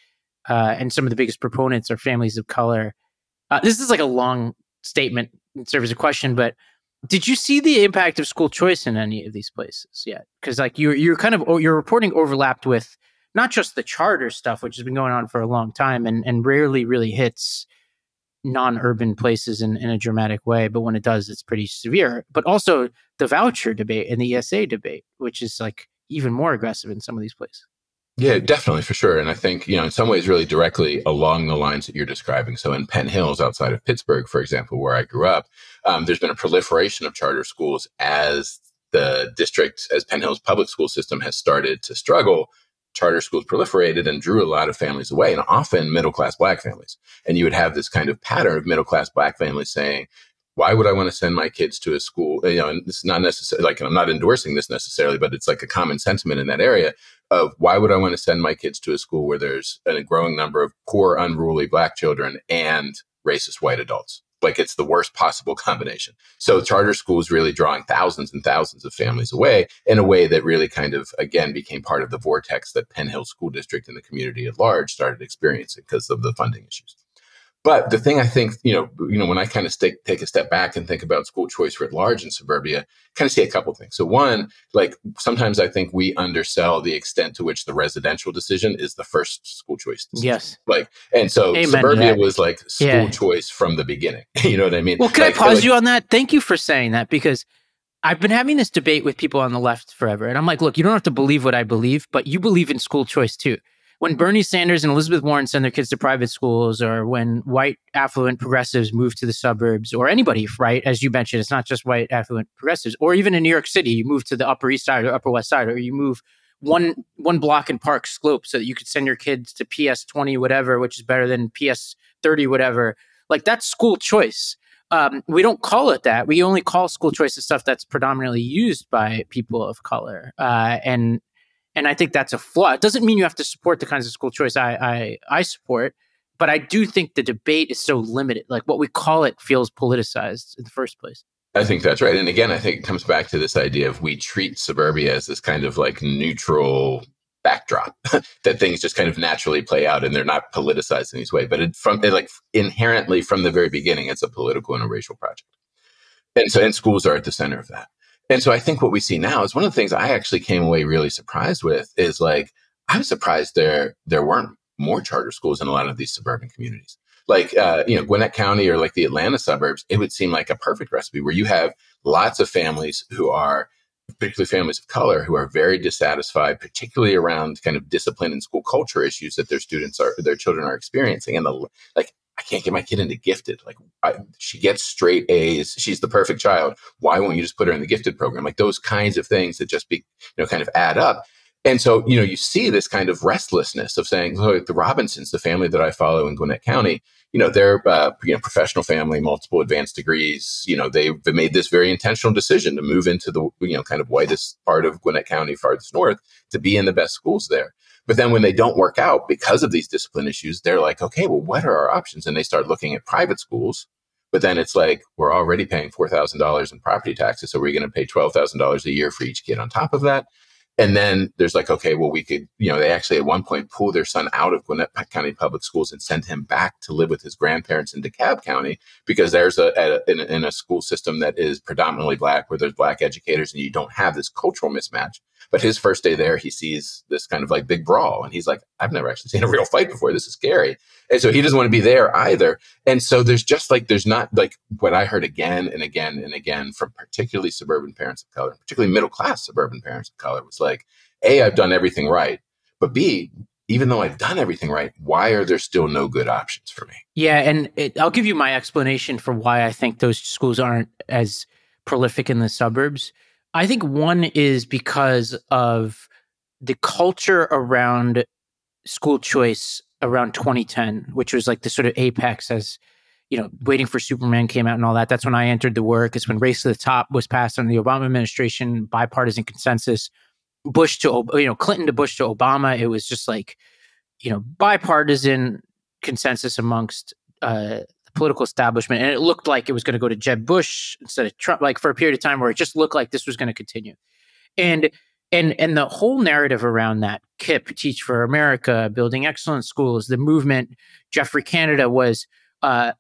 Uh, and some of the biggest proponents are families of color. Uh, this is like a long statement and serves as a question, but did you see the impact of school choice in any of these places yet? Because like you're you're kind of oh, your reporting overlapped with not just the charter stuff, which has been going on for a long time and and rarely really hits non-urban places in, in a dramatic way, but when it does, it's pretty severe. But also the voucher debate and the ESA debate, which is like even more aggressive in some of these places. Yeah, definitely, for sure. And I think, you know, in some ways, really directly along the lines that you're describing. So in Penn Hills, outside of Pittsburgh, for example, where I grew up, um, there's been a proliferation of charter schools as the district, as Penn Hills public school system has started to struggle. Charter schools proliferated and drew a lot of families away, and often middle class black families. And you would have this kind of pattern of middle class black families saying, why would I want to send my kids to a school? Eh, you know, and it's not necessarily like I'm not endorsing this necessarily, but it's like a common sentiment in that area of why would I want to send my kids to a school where there's a growing number of poor, unruly black children and racist white adults? Like it's the worst possible combination. So charter schools really drawing thousands and thousands of families away in a way that really kind of again became part of the vortex that Penn Hill School District and the community at large started experiencing because of the funding issues. But the thing I think, you know, you know, when I kind of take take a step back and think about school choice writ large in suburbia, kind of see a couple things. So one, like sometimes I think we undersell the extent to which the residential decision is the first school choice. Decision. Yes. Like, and so Amen suburbia was like school yeah. choice from the beginning. [LAUGHS] you know what I mean? Well, can like, I pause like, you on that? Thank you for saying that because I've been having this debate with people on the left forever. And I'm like, look, you don't have to believe what I believe, but you believe in school choice too when Bernie Sanders and Elizabeth Warren send their kids to private schools, or when white affluent progressives move to the suburbs, or anybody, right? As you mentioned, it's not just white affluent progressives, or even in New York City, you move to the Upper East Side or Upper West Side, or you move one one block in Park Slope so that you could send your kids to PS twenty whatever, which is better than PS thirty whatever. Like that's school choice. Um, we don't call it that. We only call school choice the stuff that's predominantly used by people of color. Uh, and and I think that's a flaw. It doesn't mean you have to support the kinds of school choice I, I, I support, but I do think the debate is so limited. Like what we call it feels politicized in the first place. I think that's right. And again, I think it comes back to this idea of we treat suburbia as this kind of like neutral backdrop [LAUGHS] that things just kind of naturally play out and they're not politicized in these way. But it, from it, like inherently from the very beginning, it's a political and a racial project. And so, and schools are at the center of that. And so I think what we see now is one of the things I actually came away really surprised with is like I was surprised there there weren't more charter schools in a lot of these suburban communities. Like uh, you know Gwinnett County or like the Atlanta suburbs, it would seem like a perfect recipe where you have lots of families who are particularly families of color who are very dissatisfied, particularly around kind of discipline and school culture issues that their students are their children are experiencing. And the like I can't get my kid into gifted. Like I, she gets straight A's. She's the perfect child. Why won't you just put her in the gifted program? Like those kinds of things that just be, you know, kind of add up. And so, you know, you see this kind of restlessness of saying, look, the Robinsons, the family that I follow in Gwinnett County, you know, they're, uh, you know, professional family, multiple advanced degrees. You know, they've made this very intentional decision to move into the, you know, kind of whitest part of Gwinnett County, farthest north, to be in the best schools there. But then when they don't work out because of these discipline issues, they're like, okay, well, what are our options? And they start looking at private schools. But then it's like, we're already paying $4,000 in property taxes. So we're going to pay $12,000 a year for each kid on top of that. And then there's like, okay, well, we could, you know, they actually at one point pull their son out of Gwinnett County Public Schools and send him back to live with his grandparents in DeKalb County because there's a, a in, in, a school system that is predominantly black, where there's black educators, and you don't have this cultural mismatch. But his first day there, he sees this kind of like big brawl, and he's like, "I've never actually seen a real fight before. This is scary." And so he doesn't want to be there either. And so there's just like there's not like what I heard again and again and again from particularly suburban parents of color, particularly middle class suburban parents of color, was like, "A, I've done everything right, but B, even though I've done everything right, why are there still no good options for me?" Yeah, and it, I'll give you my explanation for why I think those schools aren't as prolific in the suburbs. I think one is because of the culture around school choice around 2010, which was like the sort of apex as you know, waiting for Superman came out and all that. That's when I entered the work. It's when Race to the Top was passed under the Obama administration, bipartisan consensus. Bush to you know Clinton to Bush to Obama. It was just like you know bipartisan consensus amongst uh, political establishment, and it looked like it was going to go to Jeb Bush instead of Trump, like for a period of time where it just looked like this was going to continue. And and and the whole narrative around that KIPP, Teach for America, building excellent schools, the movement, Geoffrey Canada was uh,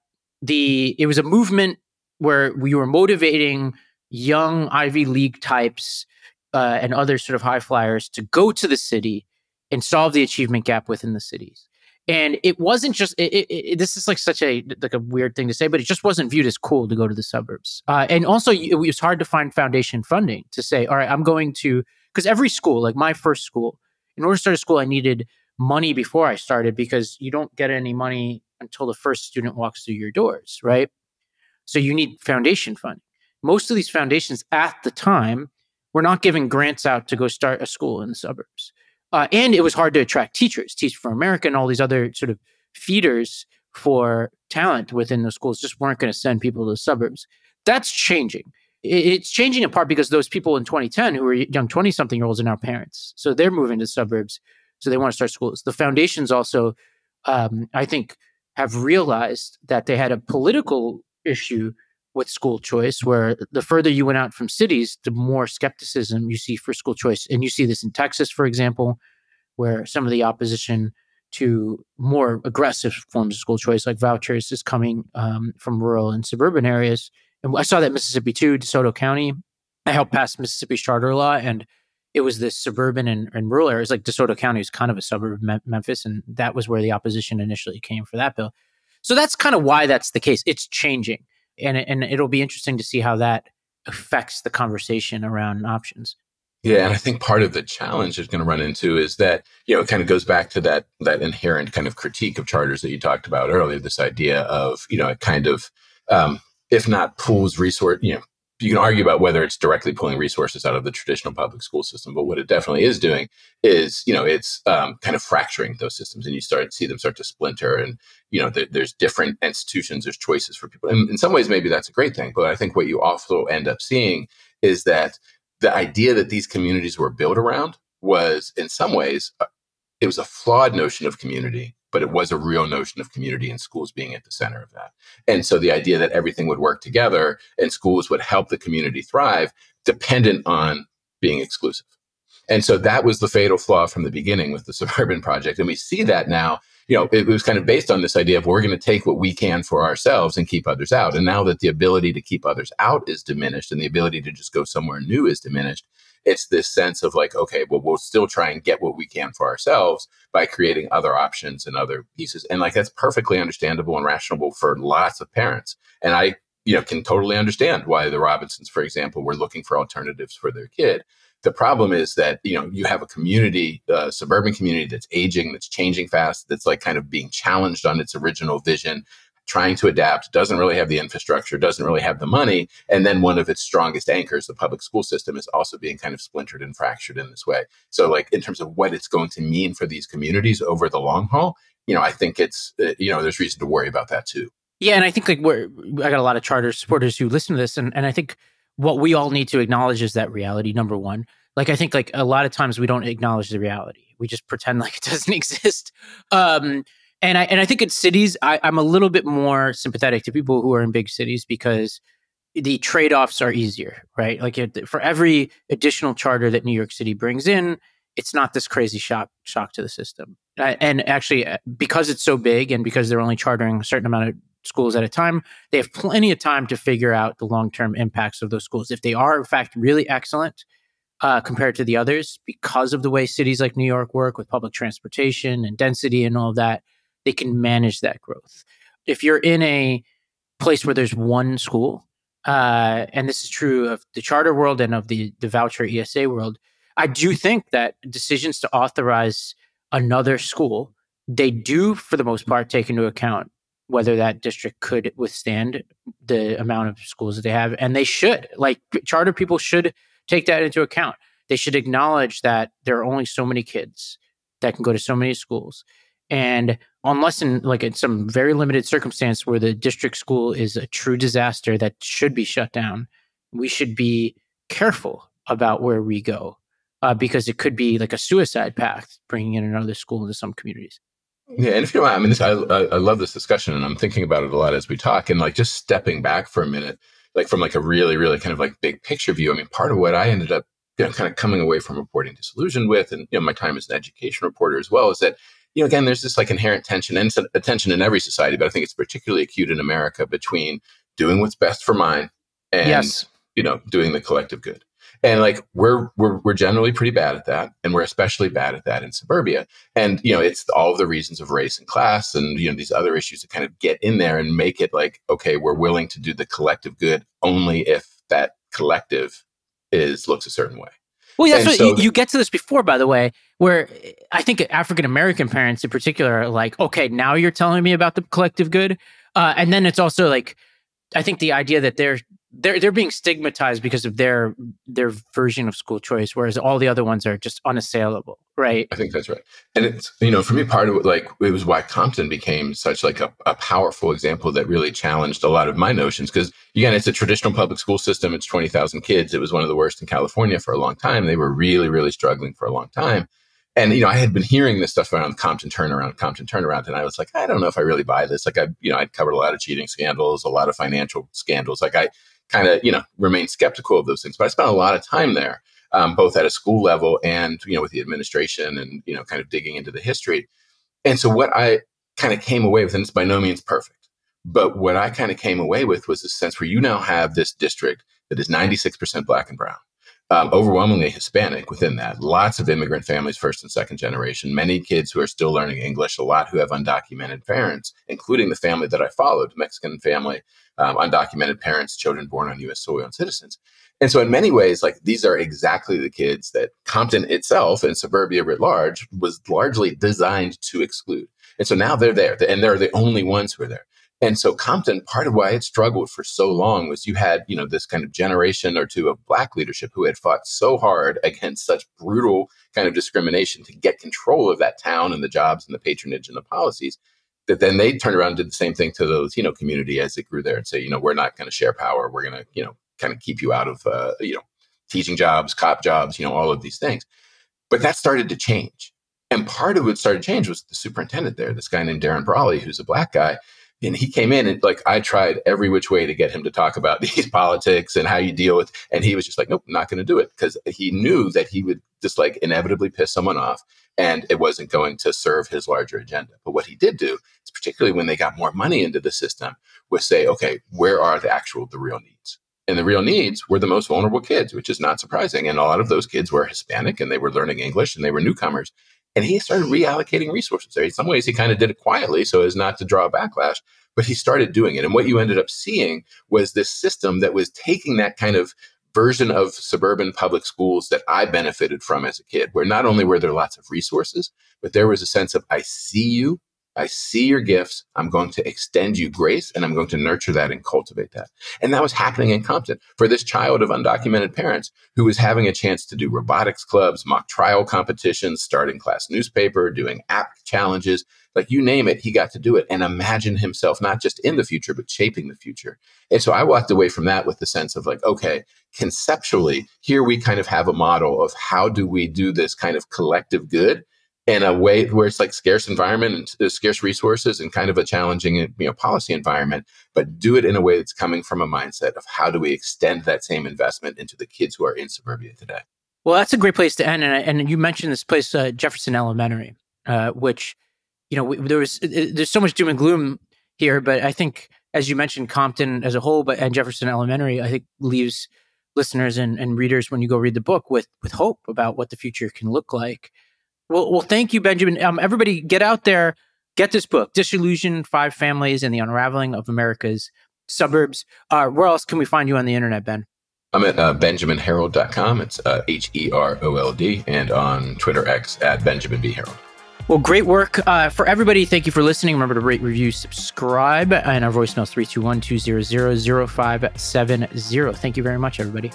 the it was a movement where we were motivating young Ivy League types uh, and other sort of high flyers to go to the city and solve the achievement gap within the cities and it wasn't just it, it, it, this is like such a like a weird thing to say but it just wasn't viewed as cool to go to the suburbs uh, and also it was hard to find foundation funding to say all right i'm going to because every school like my first school in order to start a school, I needed money before I started because you don't get any money until the first student walks through your doors, right? So you need foundation funding. Most of these foundations at the time were not giving grants out to go start a school in the suburbs. Uh, and it was hard to attract teachers, Teach for America, and all these other sort of feeders for talent within the schools just weren't going to send people to the suburbs. That's changing. It's changing in part because those people in 2010 who were young 20 something year olds are now parents. So they're moving to the suburbs. So they want to start schools. The foundations also, um, I think, have realized that they had a political issue with school choice, where the further you went out from cities, the more skepticism you see for school choice. And you see this in Texas, for example, where some of the opposition to more aggressive forms of school choice, like vouchers, is coming um, from rural and suburban areas. And I saw that Mississippi too, DeSoto County. I helped pass Mississippi's charter law, and it was this suburban and, and rural areas. Like DeSoto County is kind of a suburb of Memphis, and that was where the opposition initially came for that bill. So that's kind of why that's the case. It's changing, and and it'll be interesting to see how that affects the conversation around options. Yeah, and I think part of the challenge is going to run into is that you know it kind of goes back to that that inherent kind of critique of charters that you talked about earlier. This idea of you know it kind of um, if not pools resource you know you can argue about whether it's directly pulling resources out of the traditional public school system, but what it definitely is doing is, you know, it's um, kind of fracturing those systems, and you start to see them start to splinter, and you know, there, there's different institutions, there's choices for people, and in some ways, maybe that's a great thing. But I think what you also end up seeing is that the idea that these communities were built around was, in some ways, it was a flawed notion of community but it was a real notion of community and schools being at the center of that. And so the idea that everything would work together and schools would help the community thrive dependent on being exclusive. And so that was the fatal flaw from the beginning with the suburban project. And we see that now, you know, it was kind of based on this idea of we're going to take what we can for ourselves and keep others out. And now that the ability to keep others out is diminished and the ability to just go somewhere new is diminished, it's this sense of like, okay, well, we'll still try and get what we can for ourselves by creating other options and other pieces. And like that's perfectly understandable and rational for lots of parents. And I, you know, can totally understand why the Robinsons, for example, were looking for alternatives for their kid. The problem is that you know you have a community, a suburban community that's aging, that's changing fast, that's like kind of being challenged on its original vision, trying to adapt, doesn't really have the infrastructure, doesn't really have the money. And then one of its strongest anchors, the public school system, is also being kind of splintered and fractured in this way. So, like, in terms of what it's going to mean for these communities over the long haul, you know, I think it's, uh, you know, there's reason to worry about that too. Yeah. And I think like we're, I got a lot of charter supporters who listen to this. And, and I think what we all need to acknowledge is that reality, number one. Like, I think like a lot of times we don't acknowledge the reality. We just pretend like it [LAUGHS] doesn't exist. Um, and I and I think in cities, I, I'm a little bit more sympathetic to people who are in big cities because the trade-offs are easier, right? Like for every additional charter that New York City brings in, it's not this crazy shock shock to the system. And actually, uh, because it's so big, and because they're only chartering a certain amount of schools at a time, they have plenty of time to figure out the long term impacts of those schools. If they are in fact really excellent uh, compared to the others, because of the way cities like New York work with public transportation and density and all of that, they can manage that growth. If you're in a place where there's one school, uh, and this is true of the charter world and of the, the voucher ESA world, I do think that decisions to authorize another school, they do, for the most part, take into account whether that district could withstand the amount of schools that they have. And they should. Like charter people should take that into account. They should acknowledge that there are only so many kids that can go to so many schools. And unless in like in some very limited circumstance where the district school is a true disaster that should be shut down, we should be careful about where we go uh, because it could be like a suicide pact bringing in another school into some communities. Yeah, and if you know, I mean, this, I, I love this discussion, and I'm thinking about it a lot as we talk, and like just stepping back for a minute, like from like a really, really kind of like big picture view. I mean, part of what I ended up, you know, kind of coming away from reporting disillusioned with, and you know, my time as an education reporter as well, is that you know, again, there's this like inherent tension and a tension in every society, but I think it's particularly acute in America between doing what's best for mine and yes. you know doing the collective good. And like we're we're we're generally pretty bad at that, and we're especially bad at that in suburbia. And you know, it's all of the reasons of race and class, and you know these other issues that kind of get in there and make it like, okay, we're willing to do the collective good only if that collective is looks a certain way. Well, that's what so, you, you, get to this before, by the way, where I think African American parents in particular are like, okay, now you're telling me about the collective good, uh, and then it's also like, I think the idea that they're they're they're being stigmatized because of their their version of school choice, whereas all the other ones are just unassailable, right? I think that's right, and it's you know for me part of it like it was why Compton became such like a, a powerful example that really challenged a lot of my notions because again it's a traditional public school system. It's twenty thousand kids. It was one of the worst in California for a long time. They were really really struggling for a long time. And you know, I had been hearing this stuff around Compton turnaround, Compton turnaround, and I was like, I don't know if I really buy this. Like, I, you know, I'd covered a lot of cheating scandals, a lot of financial scandals. Like, I, kind of you know remain skeptical of those things. But I spent a lot of time there, um, both at a school level and you know with the administration and you know kind of digging into the history. And so what I kind of came away with, and it's by no means perfect, but what I kind of came away with was a sense where you now have this district that is 96% black and brown um, overwhelmingly Hispanic within that. Lots of immigrant families, first and second generation, many kids who are still learning English, a lot who have undocumented parents, including the family that I followed, Mexican family, um, undocumented parents, children born on US soil and citizens. And so, in many ways, like these are exactly the kids that Compton itself and suburbia writ large was largely designed to exclude. And so now they're there, and they're the only ones who are there. And so Compton, part of why it struggled for so long was you had, you know, this kind of generation or two of black leadership who had fought so hard against such brutal kind of discrimination to get control of that town and the jobs and the patronage and the policies that then they turned around and did the same thing to the Latino community as it grew there and say, you know, we're not going to share power. We're going to, you know, kind of keep you out of, uh, you know, teaching jobs, cop jobs, you know, all of these things. But that started to change. And part of what started to change was the superintendent there, this guy named Darin Brawley, who's a black guy and he came in and like I tried every which way to get him to talk about [LAUGHS] these politics and how you deal with and he was just like nope not going to do it. Because he knew that he would just like inevitably piss someone off and it wasn't going to serve his larger agenda. But what he did do is particularly when they got more money into the system was say okay where are the actual the real needs? And the real needs were the most vulnerable kids which is not surprising and a lot of those kids were hispanic and they were learning english and they were newcomers and he started reallocating resources there. In some ways, he kind of did it quietly so as not to draw backlash, but he started doing it. And what you ended up seeing was this system that was taking that kind of version of suburban public schools that I benefited from as a kid, where not only were there lots of resources, but there was a sense of I see you, I see your gifts. I'm going to extend you grace and I'm going to nurture that and cultivate that. And that was happening in Compton for this child of undocumented parents who was having a chance to do robotics clubs, mock trial competitions, starting class newspaper, doing app challenges, like you name it, he got to do it and imagine himself not just in the future, but shaping the future. And so I walked away from that with the sense of like, okay, conceptually, here we kind of have a model of how do we do this kind of collective good in a way where it's like scarce environment and scarce resources and kind of a challenging you know policy environment but do it in a way that's coming from a mindset of how do we extend that same investment into the kids who are in suburbia today. Well that's a great place to end and, and you mentioned this place uh, jefferson elementary uh, which you know there was there's so much doom and gloom here but i think as you mentioned compton as a whole but and jefferson elementary i think leaves listeners and, and readers when you go read the book with with hope about what the future can look like well, well, thank you, Benjamin. Um, everybody, get out there, get this book, "Disillusioned: Five Families and the Unraveling of America's Suburbs." Uh, where else can we find you on the internet, Ben? I'm at uh, benjaminherold.com. It's uh, H E R O L D, and on Twitter X at Benjamin B. Herold. Well, great work. Uh, for everybody, thank you for listening. Remember to rate, review, subscribe, and our voicemail is 321 200 0570. Thank you very much, everybody.